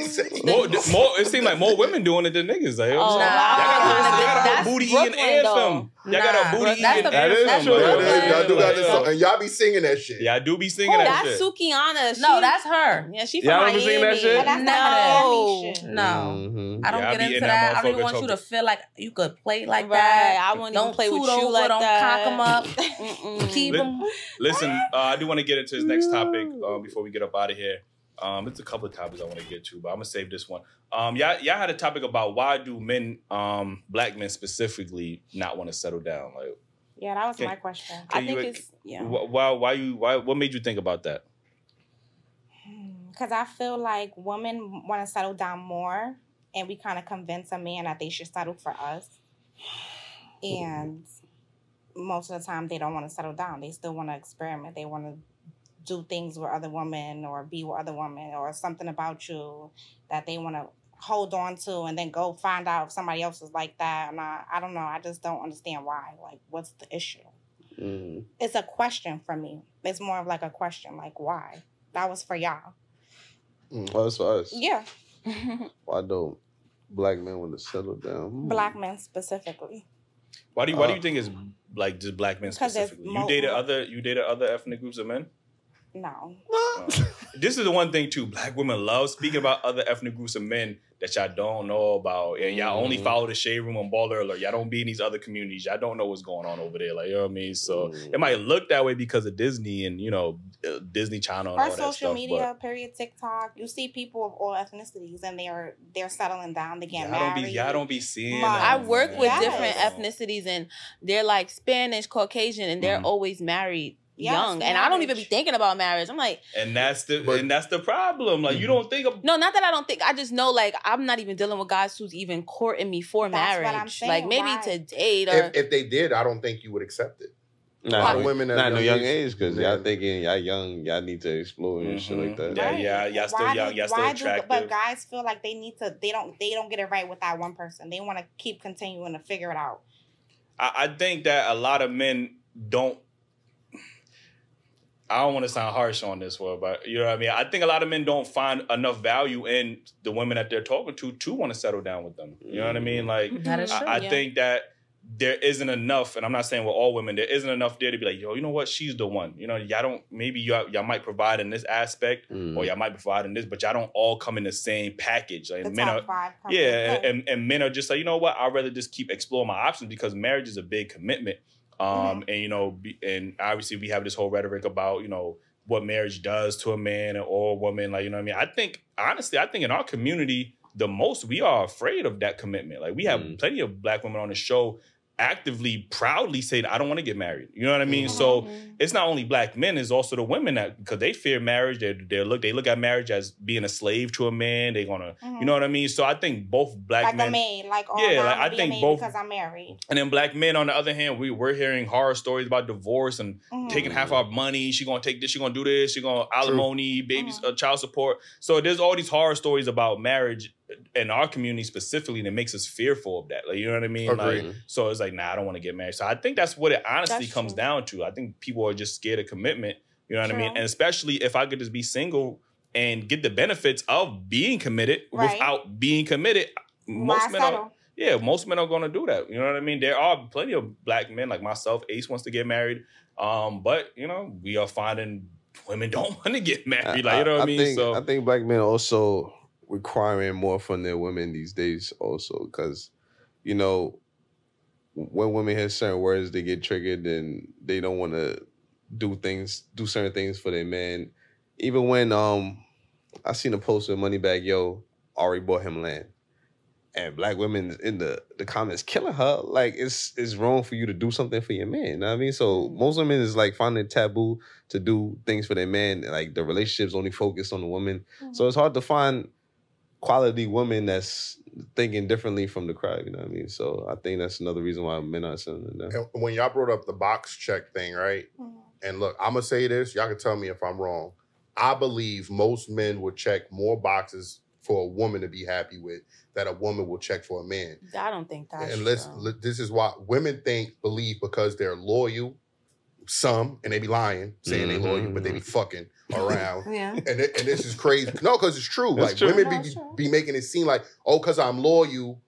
More, more, it seems like more women doing it than niggas. Like, Oh, y'all nah. got, y'all got a That's booty Brooklyn, eating anthem. Y'all got Nah. a booty That's eating the- That is anthem. true. like, they- is- y'all do got this song, and y'all be singing that shit. Yeah, I do be singing Oh, that that's shit. Sukihana. She, No, that's her. yeah, she from Y'all Miami. ever seen that shit? No. not Miami shit. No. I don't mm-hmm. get into that that. I don't even want you to feel like you could play like that. I won't Don't even play with you like that. Cock 'em up. Keep them. Listen, uh, I do want to get into this next topic uh, before we get up out of here. Um, it's a couple of topics I want to get to, but I'm gonna save this one. Um, y'all, y'all had a topic about why do men, um, black men specifically, not want to settle down? Like, Yeah, that was Can- my question. I you- think it's yeah. why, why you, why, what made you think about that? Because I feel like women want to settle down more, and we kind of convince a man that they should settle for us. And most of the time, they don't want to settle down. They still want to experiment. They want to do things with other women or be with other women or something about you that they want to hold on to and then go find out if somebody else is like that. And I, I don't know. I just don't understand why. Like, what's the issue? Mhm. It's a question for me. It's more of like a question, like, why? That was for y'all. Well, it's for us. Yeah. Why don't black men want to settle down? Hmm. black men specifically. Why do you, why do Uh, you think it's like just black men specifically? You dated other, you dated other ethnic groups of men? No. Uh, this is the one thing too. Black women love speaking about other ethnic groups of men that y'all don't know about, and y'all only Mhm. follow the shade room on Baller Alert. Y'all don't be in these other communities. Y'all don't know what's going on over there. Like you know what I mean. So Mhm. it might look that way because of Disney and you know uh, Disney Channel and Or all that social stuff. media, period, TikTok. You see people of all ethnicities and they're they're settling down, they but get y'all married. don't be y'all don't be seeing. My- that, I work with man. different ethnicities and they're like Spanish, Caucasian, and they're Mhm. always married Yes, young. And I don't even be thinking about marriage. I'm like, and that's the But- and that's the problem. Like you Mhm. don't think of no, not that I don't think. I just know like I'm not even dealing with guys who's even courting me for That's what marriage. I'm saying, like maybe why? to date or If, if they did, I don't think you would accept it. Nah, lot of women at not no young young age- age because Yeah. y'all thinking y'all young, y'all need to explore and shit like Mhm. that. Yeah, yeah, y'all still Why young, do- y'all still why do- attractive. but guys feel like they need to. They don't. They don't get it right with that one person. They want to keep continuing to figure it out. I, I think that a lot of men don't. I don't want to sound harsh on this one, but you know what I mean. I think a lot of men don't find enough value in the women that they're talking to to want to settle down with them. You know what I mean? Like, That is true. I, I yeah. think that there isn't enough, and I'm not saying with all women, there isn't enough there to be like, yo, you know what? She's the one. You know, y'all don't. Maybe y'all, y'all might provide in this aspect, Mm. or y'all might provide in this, but y'all don't all come in the same package. Like The men are, top five. yeah, from- and, and men are just like, you know what? I'd rather just keep exploring my options because marriage is a big commitment. Um, Mm-hmm. and you know, be, and obviously we have this whole rhetoric about you know what marriage does to a man or a woman. Like you know, what I mean, I think honestly, I think in our community, the most we are afraid of that commitment. Like we have Mm. plenty of black women on the show actively, proudly say, I don't want to get married. You know what I mean? Mhm. So Mhm. it's not only black men, it's also the women that because they fear marriage. They they look they look at marriage as being a slave to a man. They're gonna Mhm. you know what I mean. So I think both black like men a maid, like oh, Yeah, yeah, like, I I think both- because I'm married. and then black men on the other hand, we we're hearing horror stories about divorce and Mhm. taking half our money. She gonna take this. She gonna do this. She gonna alimony, babies, uh, child support. So there's all these horror stories about marriage in our community specifically that makes us fearful of that. Like you know what I mean? Agreed. Like so it's like nah, I don't want to get married. So I think that's what it honestly That's comes true. down to. I think people are just scared of commitment You know what I mean? And especially if I could just be single and get the benefits of being committed Right. without being committed. Most Why men are, yeah, most men are going to do that. You know what I mean? There are plenty of black men like myself. Ace wants to get married, um, but you know we are finding women don't want to get married. Like you know what I, mean? Think, so I think black men also requiring more from their women these days, also because you know when women hear certain words, they get triggered and they don't want to do things, do certain things for their man. Even when um, I seen a post with Moneybagg Yo, Ari bought him land. And black women in the, the comments killing her. Like it's it's wrong for you to do something for your man. You know what I mean? So most women is like finding it taboo to do things for their man. Like the relationships only focused on the woman. So it's hard to find quality women that's thinking differently from the crowd. You know what I mean? So I think that's another reason why men are sending them. And when y'all brought up the box check thing, right? Mhm. And look, I'm gonna say this. Y'all can tell me if I'm wrong. I believe most men would check more boxes for a woman to be happy with that a woman will check for a man. I don't think that's and let's, true. let- this is why women think believe because they're loyal. Some and they be lying, saying they loyal, but they be fucking around. Yeah. and, it- and this is crazy. No, because it's true. That's like true. women No, be, true. be making it seem like, oh, because I'm loyal,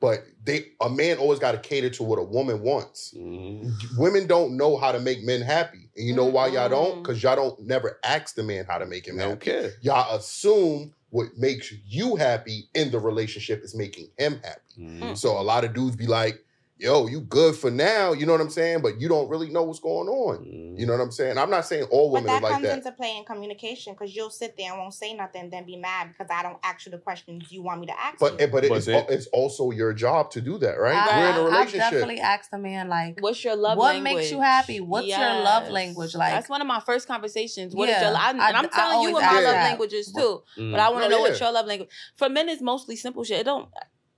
but they a man always got to cater to what a woman wants. Mhm. Women don't know how to make men happy, and you know why y'all don't? Because y'all don't never ask the man how to make him They don't happy. care. Y'all assume what makes you happy in the relationship is making him happy. Mhm. So a lot of dudes be like, "Yo, you good for now," you know what I'm saying? But you don't really know what's going on. You know what I'm saying? I'm not saying all But women that are like comes that. into play in communication because you'll sit there and won't say nothing, then be mad because I don't ask you the questions you want me to ask But you. but, But it's, then- it's also your job to do that, right? I, We're in a I've relationship. definitely asked the man like, What's your love What language? makes you happy? What's your love language? Like- that's one of my first conversations. What is Yeah, your I, and I- I'm I telling you always what my love that. languages too. Mhm. But I want to No, know yeah. what your love language. For men, it's mostly simple shit. It don't.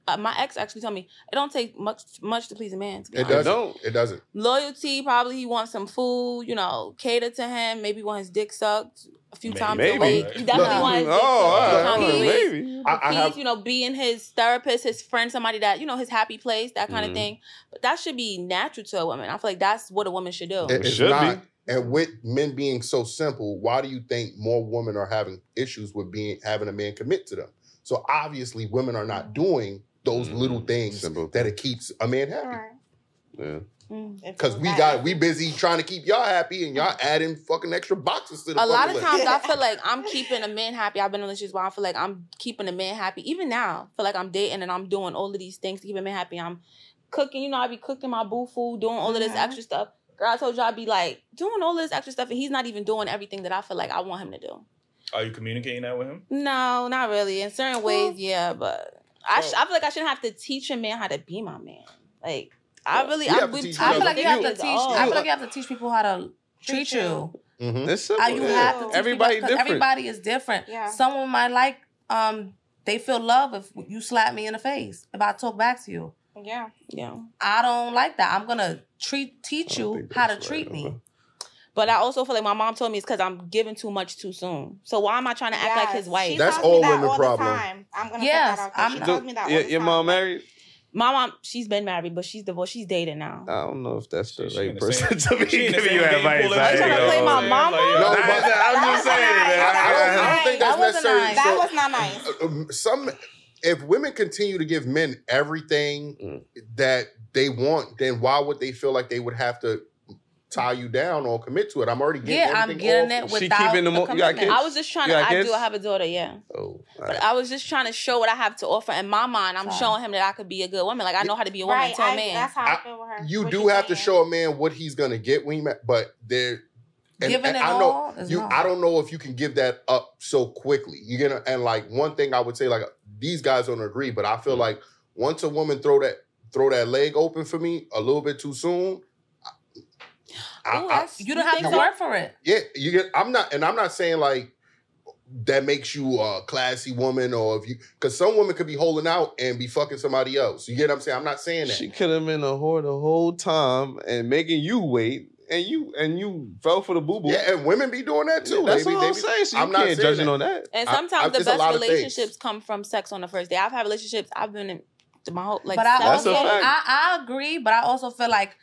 Uh, my ex actually told me it don't take much much to please a man. To be It honest. doesn't. It doesn't. Loyalty, probably he wants some food. You know, cater to him. Maybe want his dick sucked a few Maybe. times Maybe. a week. He definitely Look. want his dick Oh, sucked a few right. times a week. maybe. I, I He's, have you know, being his therapist, his friend, somebody that, you know, his happy place, that kind Mhm. of thing. But that should be natural to a woman. I feel like that's what a woman should do. It- it's should not. be. And with men being so simple, why do you think more women are having issues with being having a man commit to them? So obviously, women are not doing those Mhm. little things Simple that it keeps a man happy. Alright. Yeah. Mm. Because it we got we busy trying to keep y'all happy, and y'all adding fucking extra boxes to the a lot of list. times I feel like I'm keeping a man happy. I've been in relationships where I feel like I'm keeping a man happy. Even now, I feel like I'm dating and I'm doing all of these things to keep a man happy. I'm cooking, you know, I be cooking my boo food, doing all of this Mhm. extra stuff. Girl, I told you I'd be like doing all this extra stuff, and he's not even doing everything that I feel like I want him to do. Are you communicating that with him? No, not really. In certain ways, yeah, but I, sh- I feel like I shouldn't have to teach a man how to be my man. Like I really, You I, have to we've teach I feel like you have to teach. I feel like you have to teach people how to treat Treat you. you. Mhm. It's simple. Uh, you yeah. have to teach Everybody people, 'cause different. Everybody is different. Yeah. Someone might like um they feel love if you slap me in the face if I talk back to you. Yeah. yeah. I don't like that. I'm gonna treat teach I don't you think how to that's treat right, me. Okay. But I also feel like my mom told me it's because I'm giving too much too soon. So why am I trying to act like his wife? She That's tells me all that women all problem. The time. I'm gonna Yes, that out there. I'm She not- tells me that all Your, the your time. mom married? My mom, she's been married, but she's divorced. She's dating now. I don't know if that's the She right person to be she in the giving you advice. pool as Are you trying to play my man. mama? Like, No, but- I'm just saying, man. I, I don't, I don't Hey, think that's necessary. That was not nice. Uh, um, some if women continue to give men everything Mm. that they want, then why would they feel like they would have to tie you down or commit to it? I'm already getting it. Yeah, I'm getting off. it She without keeping the them all- you got kids? I was just trying to. I kids? do. I have a daughter. Yeah, Oh, but I was just trying to show what I have to offer. In my mind, I'm Sorry. showing him that I could be a good woman. Like I know how to be a woman Right. to a I, man. that's how I, I- feel with her. You What do you have to show a man what he's gonna get when he ma- but there and, Giving and it I know all you not. I don't know if you can give that up so quickly. You're gonna and like one thing I would say, like these guys don't agree, but I feel like once a woman throw that throw that leg open for me a little bit too soon, I, Ooh, I- that's- You don't have think to work for it. yeah, you get. I'm not, and I'm not saying like that makes you a classy woman, or if you, because some women could be holding out and be fucking somebody else. You get what I'm saying? I'm not saying that. She could have been a whore the whole time and making you wait, and you and you fell for the boo boo. yeah, and women be doing that too. that's They be- all they I'm be- saying. So you I'm not can't saying judge that. on that. and sometimes I- the best lot of things. relationships come from sex on the first day. I've had relationships. I've been in my whole like. but I That's a also fact. I, I agree, but I also feel like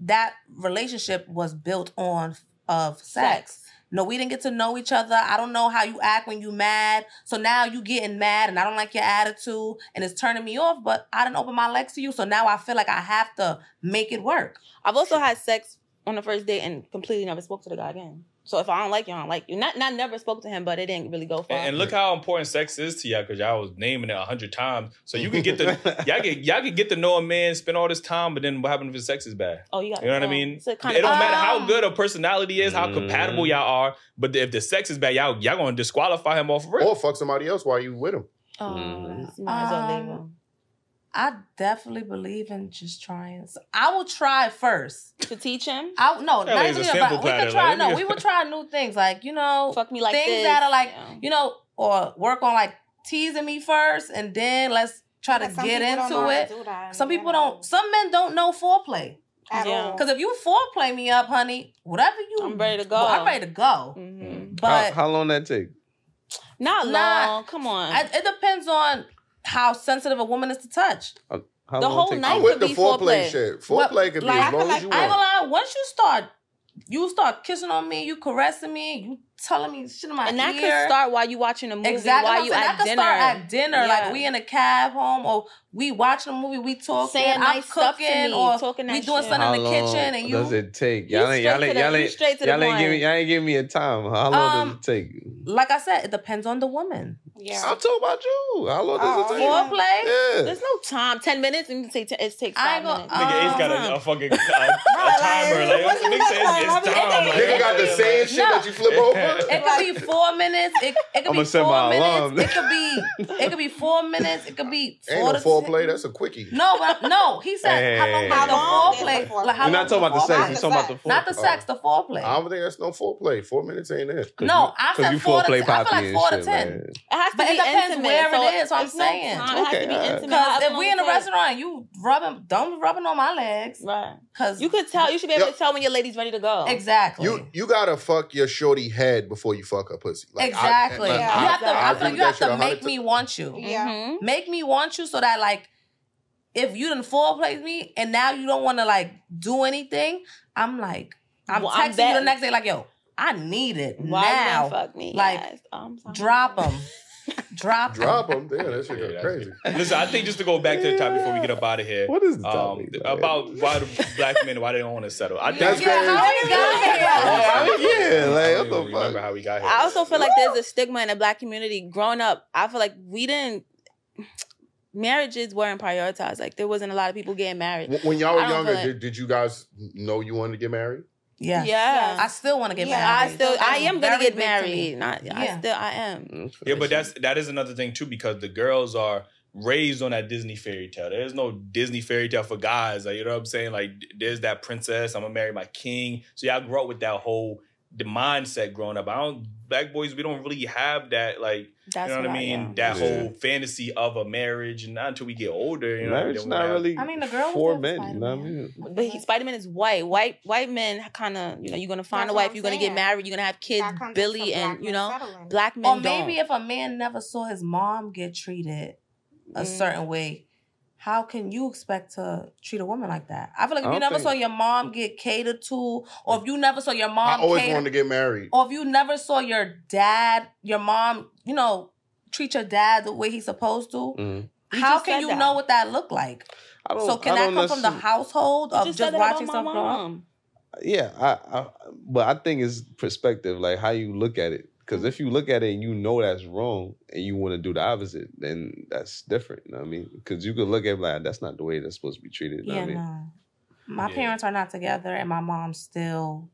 that relationship was built on of sex. no, we didn't get to know each other. I don't know how you act when you mad. So now you getting mad and I don't like your attitude and it's turning me off, but I didn't open my legs to you. So now I feel like I have to make it work. I've also had sex on the first date and completely never spoke to the guy again. So if I don't like you, I don't like you. Not not never spoke to him, but it didn't really go far. And, and look how important sex is to y'all because y'all was naming it a hundred times. So you can get the y'all can y'all can get to know a man, spend all this time, but then what happens if his sex is bad? oh, you got You know what I mean? it don't matter how good a personality is, how compatible Mm. y'all are, but if the sex is bad, y'all y'all gonna disqualify him off rip. Or fuck somebody else while you with him. Oh, that's- you might as well leave him. I definitely believe in just trying. So I will try first. To teach him, I no, That not lady's even about. We could try. like, no, yeah. we will try new things like you know fuck me like things this. that are like Yeah. you know, or work on like teasing me first, and then let's try to But some get people don't into know how to it. do that, Some people know, don't. Some men don't know foreplay. at Yeah. all. Because if you foreplay me up, honey, whatever you, I'm ready to go. I'm ready to go. Mhm. But how, how long that take? Not long. Not- Come on. I, it depends on how sensitive a woman is to touch. How The whole night I'm with could the be foreplay foreplay. shit. What- Foreplay could be like, as I long feel as you like- I ain't want. gonna lie. Once you start, you start kissing on me, you caressing me, you telling me shit in my ear and that ear. could start while you watching a movie, exactly. while what you saying. at that could dinner. start at dinner. Yeah. Like we in a cab home, or we watching a movie, we talking, Saying I'm nice stuff to cooking, me, or talking we doing shit. something How in the long kitchen, and you. does it take? Y'all ain't y'all straight ain't to the- y'all he's ain't straight to the y'all ain't give me point. y'all ain't give me a time. How long Um, does it take? Like I said, it depends on the woman. Yeah. I'm talking about you. How long Oh, does it take? Foreplay. Yeah. There's no time. Ten minutes and you say t- it takes I five ain't gonna- minutes. Nigga, Ace got Uh-huh. a, a fucking uh, a timer. Like, what you nigga says it's Like, time. Like, Nigga got the same shit that you flip over. It could be four minutes. It, it could I'ma be four my minutes. alarm. It could be it could be four minutes. It could be Ain't four no foreplay. That's a quickie. No, but no. He said Hey, how long hey, is hey. the How long foreplay? foreplay? Like, how You're not talking about the sex. Not You're talking about the sex. four. Not the sex, the foreplay. I don't think that's no foreplay. Four minutes ain't it. no, I said four to foreplay ten. I feel poppy like and four to shit, ten. Man. It has to But be it depends intimate, where so it is, what I'm it's no saying. time. It has Okay, to be intimate. Because if we it in a restaurant, you rubbing, don't be rubbing on my legs. right? Cause You could tell. You should be able Yep. to tell when your lady's ready to go. exactly. You you gotta fuck your shorty head before you fuck her pussy. Like, I- exactly. like, Yeah. you have to. I I, feel like you have to make me want you. Yeah. Mhm. Make me want you so that like, if you didn't foreplay me and now you don't want to like do anything, I'm like, I'm Well, I'm texting you the next day like, yo, I need it Why now. you fuck me? Like, Yes. Oh, I'm sorry. Drop them. Drop 'em. Drop them. Damn, that shit Yeah, go that's crazy. Listen, I think just to go back to the topic before we get up out of here. What is the Um, topic? man? about why the black men why they don't want to settle. I think That's Yeah, crazy. how we got here? yeah, I like don't what even the remember fuck? how we got here. I also feel like there's a stigma in the black community. Growing up, I feel like we didn't. Marriages weren't prioritized. Like there wasn't a lot of people getting married. When- When y'all were younger, like- did, did you guys know you wanted to get married? Yeah. Yeah. I still want to get Yeah, married. I still, I am gonna get big to me. married. Not, I Yeah. still, I am. Yeah, but that's that is another thing too because the girls are raised on that Disney fairy tale. There's no Disney fairy tale for guys. Like you know what I'm saying? Like there's that princess. I'm gonna marry my king. So y'all grew up with that whole the mindset growing up. I don't black boys. We don't really have that like That's you know what, I mean. yeah. That Yeah. whole fantasy of a marriage, and not until we get older. You know, Marriage not have- really. I mean, the girl was for men. You know what I mean? But he, Spider Man is white. White white men kind of you know you're gonna find That's a wife. You're gonna get married. You're gonna have kids. Billy and you know settling. black men Or maybe don't. if a man never saw his mom get treated a Mm. certain way, how can you expect to treat a woman like that? I feel like if you never think- saw your mom get catered to, or if you never saw your mom, I mom always cater, wanted to get married. or if you never saw your dad, your mom, you know, treat your dad the way he's supposed to, Mhm. How can you that. know what that looked like? I don't. So can I that don't come from the necessarily- household You of just just watching about my something? mom. Yeah, I, I. But I think it's perspective, like how you look at it. Because if you look at it and you know that's wrong, and you want to do the opposite, then that's different. You know what I mean? Because you could look at it like that's not the way that's supposed to be treated. You know Yeah, what I mean? no. My Yeah. parents are not together, and my mom still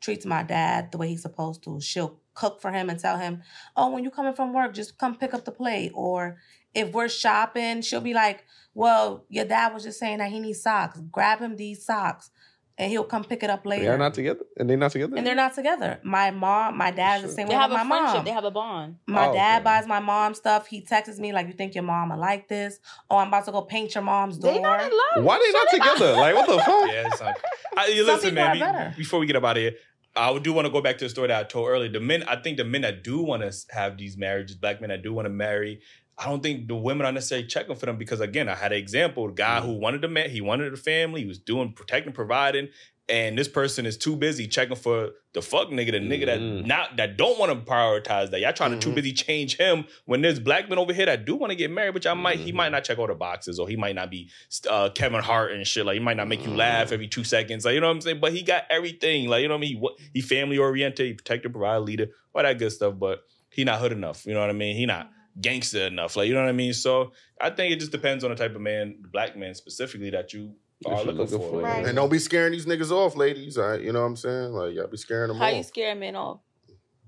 treats my dad the way he's supposed to. She'll cook for him and tell him, "Oh, when you're coming from work, just come pick up the plate." Or if we're shopping, she'll be like, "Well, your dad was just saying that he needs socks. Grab him these socks, and he'll come pick it up later." They're not together, and they're not together. and they're not together. My mom, my dad's the Sure. same They way have with a my friendship. mom. They have a bond. My Oh, dad okay. buys my mom stuff. He texts me like, "You think your mama like this? Oh, I'm about to go paint your mom's door." They not in love. Why they not together? Like what the fuck? Yeah, it's not. I, you Some listen, people man. are be- better. before we get up out of here, I do want to go back to the story that I told earlier. The men, I think the men that do want to have these marriages, black men that do want to marry, I don't think the women are necessarily checking for them because again, I had an example, the Mm. guy who wanted a man, he wanted a family, he was doing protecting, providing, and this person is too busy checking for the fuck nigga, the nigga that Mhm. not that don't want to prioritize that. Y'all trying to too Mhm. busy change him when there's black men over here that do want to get married, but y'all might he might not check all the boxes, or he might not be uh, Kevin Hart and shit. Like he might not make you laugh every two seconds. Like you know what I'm saying. But he got everything. Like you know what I mean. He, what- he family oriented, he protected, provider, leader, all that good stuff. But he not hood enough. You know what I mean. He not gangster enough. Like you know what I mean. So I think it just depends on the type of man, black man specifically that you are looking, looking for. for. Right. And don't be scaring these niggas off, ladies. All right, you know what I'm saying? Like y'all be scaring them off. How you off scare men off?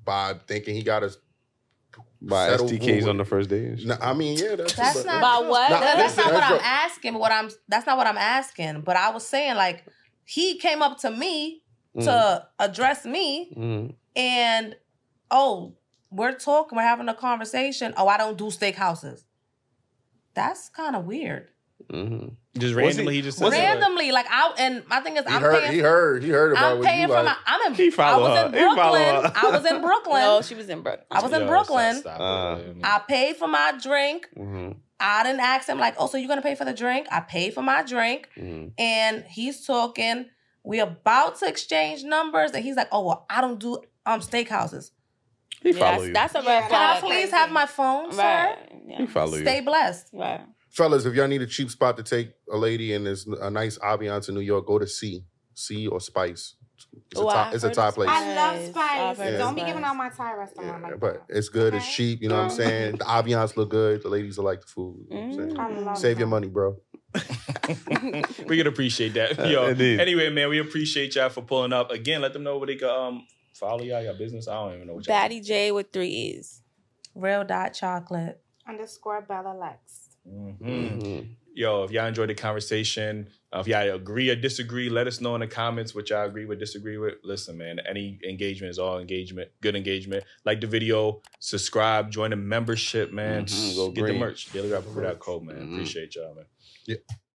by thinking he got us. Buy Settle STKs on the first day. Nah, I mean, yeah, that's, That's not About what? Nah, That- that's listen, not what I'm what- asking. What I'm that's not what I'm asking. But I was saying like he came up to me Mm. to address me, Mhm. and oh, we're talking, we're having a conversation. Oh, I don't do steakhouses. That's kind of weird. Mhm. Just randomly, he- he, just said was that. Randomly, like I and my thing is, He I'm heard, paying. he heard, he heard about I'm what paying for like. my. I'm in. He I was her. in He follow Brooklyn. I was in Brooklyn. No, she was in Brooklyn. I was in Yo, Brooklyn. Stop, stop Uh. I paid for my drink. Mhm. I didn't ask him like, oh, so you're gonna pay for the drink? I paid for my drink. Mhm. and he's talking. We about to exchange numbers, and he's like, "Oh well, I don't do um steakhouses. He Yeah, follow that's, you. that's a Yeah, red that Can I please have my phone, sir? Right. he Yeah. follow you. Stay blessed." Right. Fellas, if y'all need a cheap spot to take a lady and there's a nice ambiance in New York, go to Sea. Sea or Spice. It's Oh, a I top, it's a heard top place. I love spice. I've heard of Don't be giving out my Thai restaurant Yeah, like but that. it's good. It's cheap. You know what I'm Mm. saying? The ambiance look good. The ladies will like the food. You know what I'm saying? I love Save your money, bro. we can appreciate that. Yo, indeed. anyway, man, we appreciate y'all for pulling up. Again, let them know where they can um follow y'all, your business. I don't even know what y'all Batty J with three E's. Real dot chocolate. Underscore Bella Lex. Mhm. Mhm. Yo, if y'all enjoyed the conversation, uh, if y'all agree or disagree, let us know in the comments what y'all agree with, disagree with. Listen, man, any engagement is all engagement, good engagement. Like the video, subscribe, join the membership, man. Mhm, go Get the green. merch. DailyRapper.co, man. Mhm. Appreciate y'all, man. Yeah.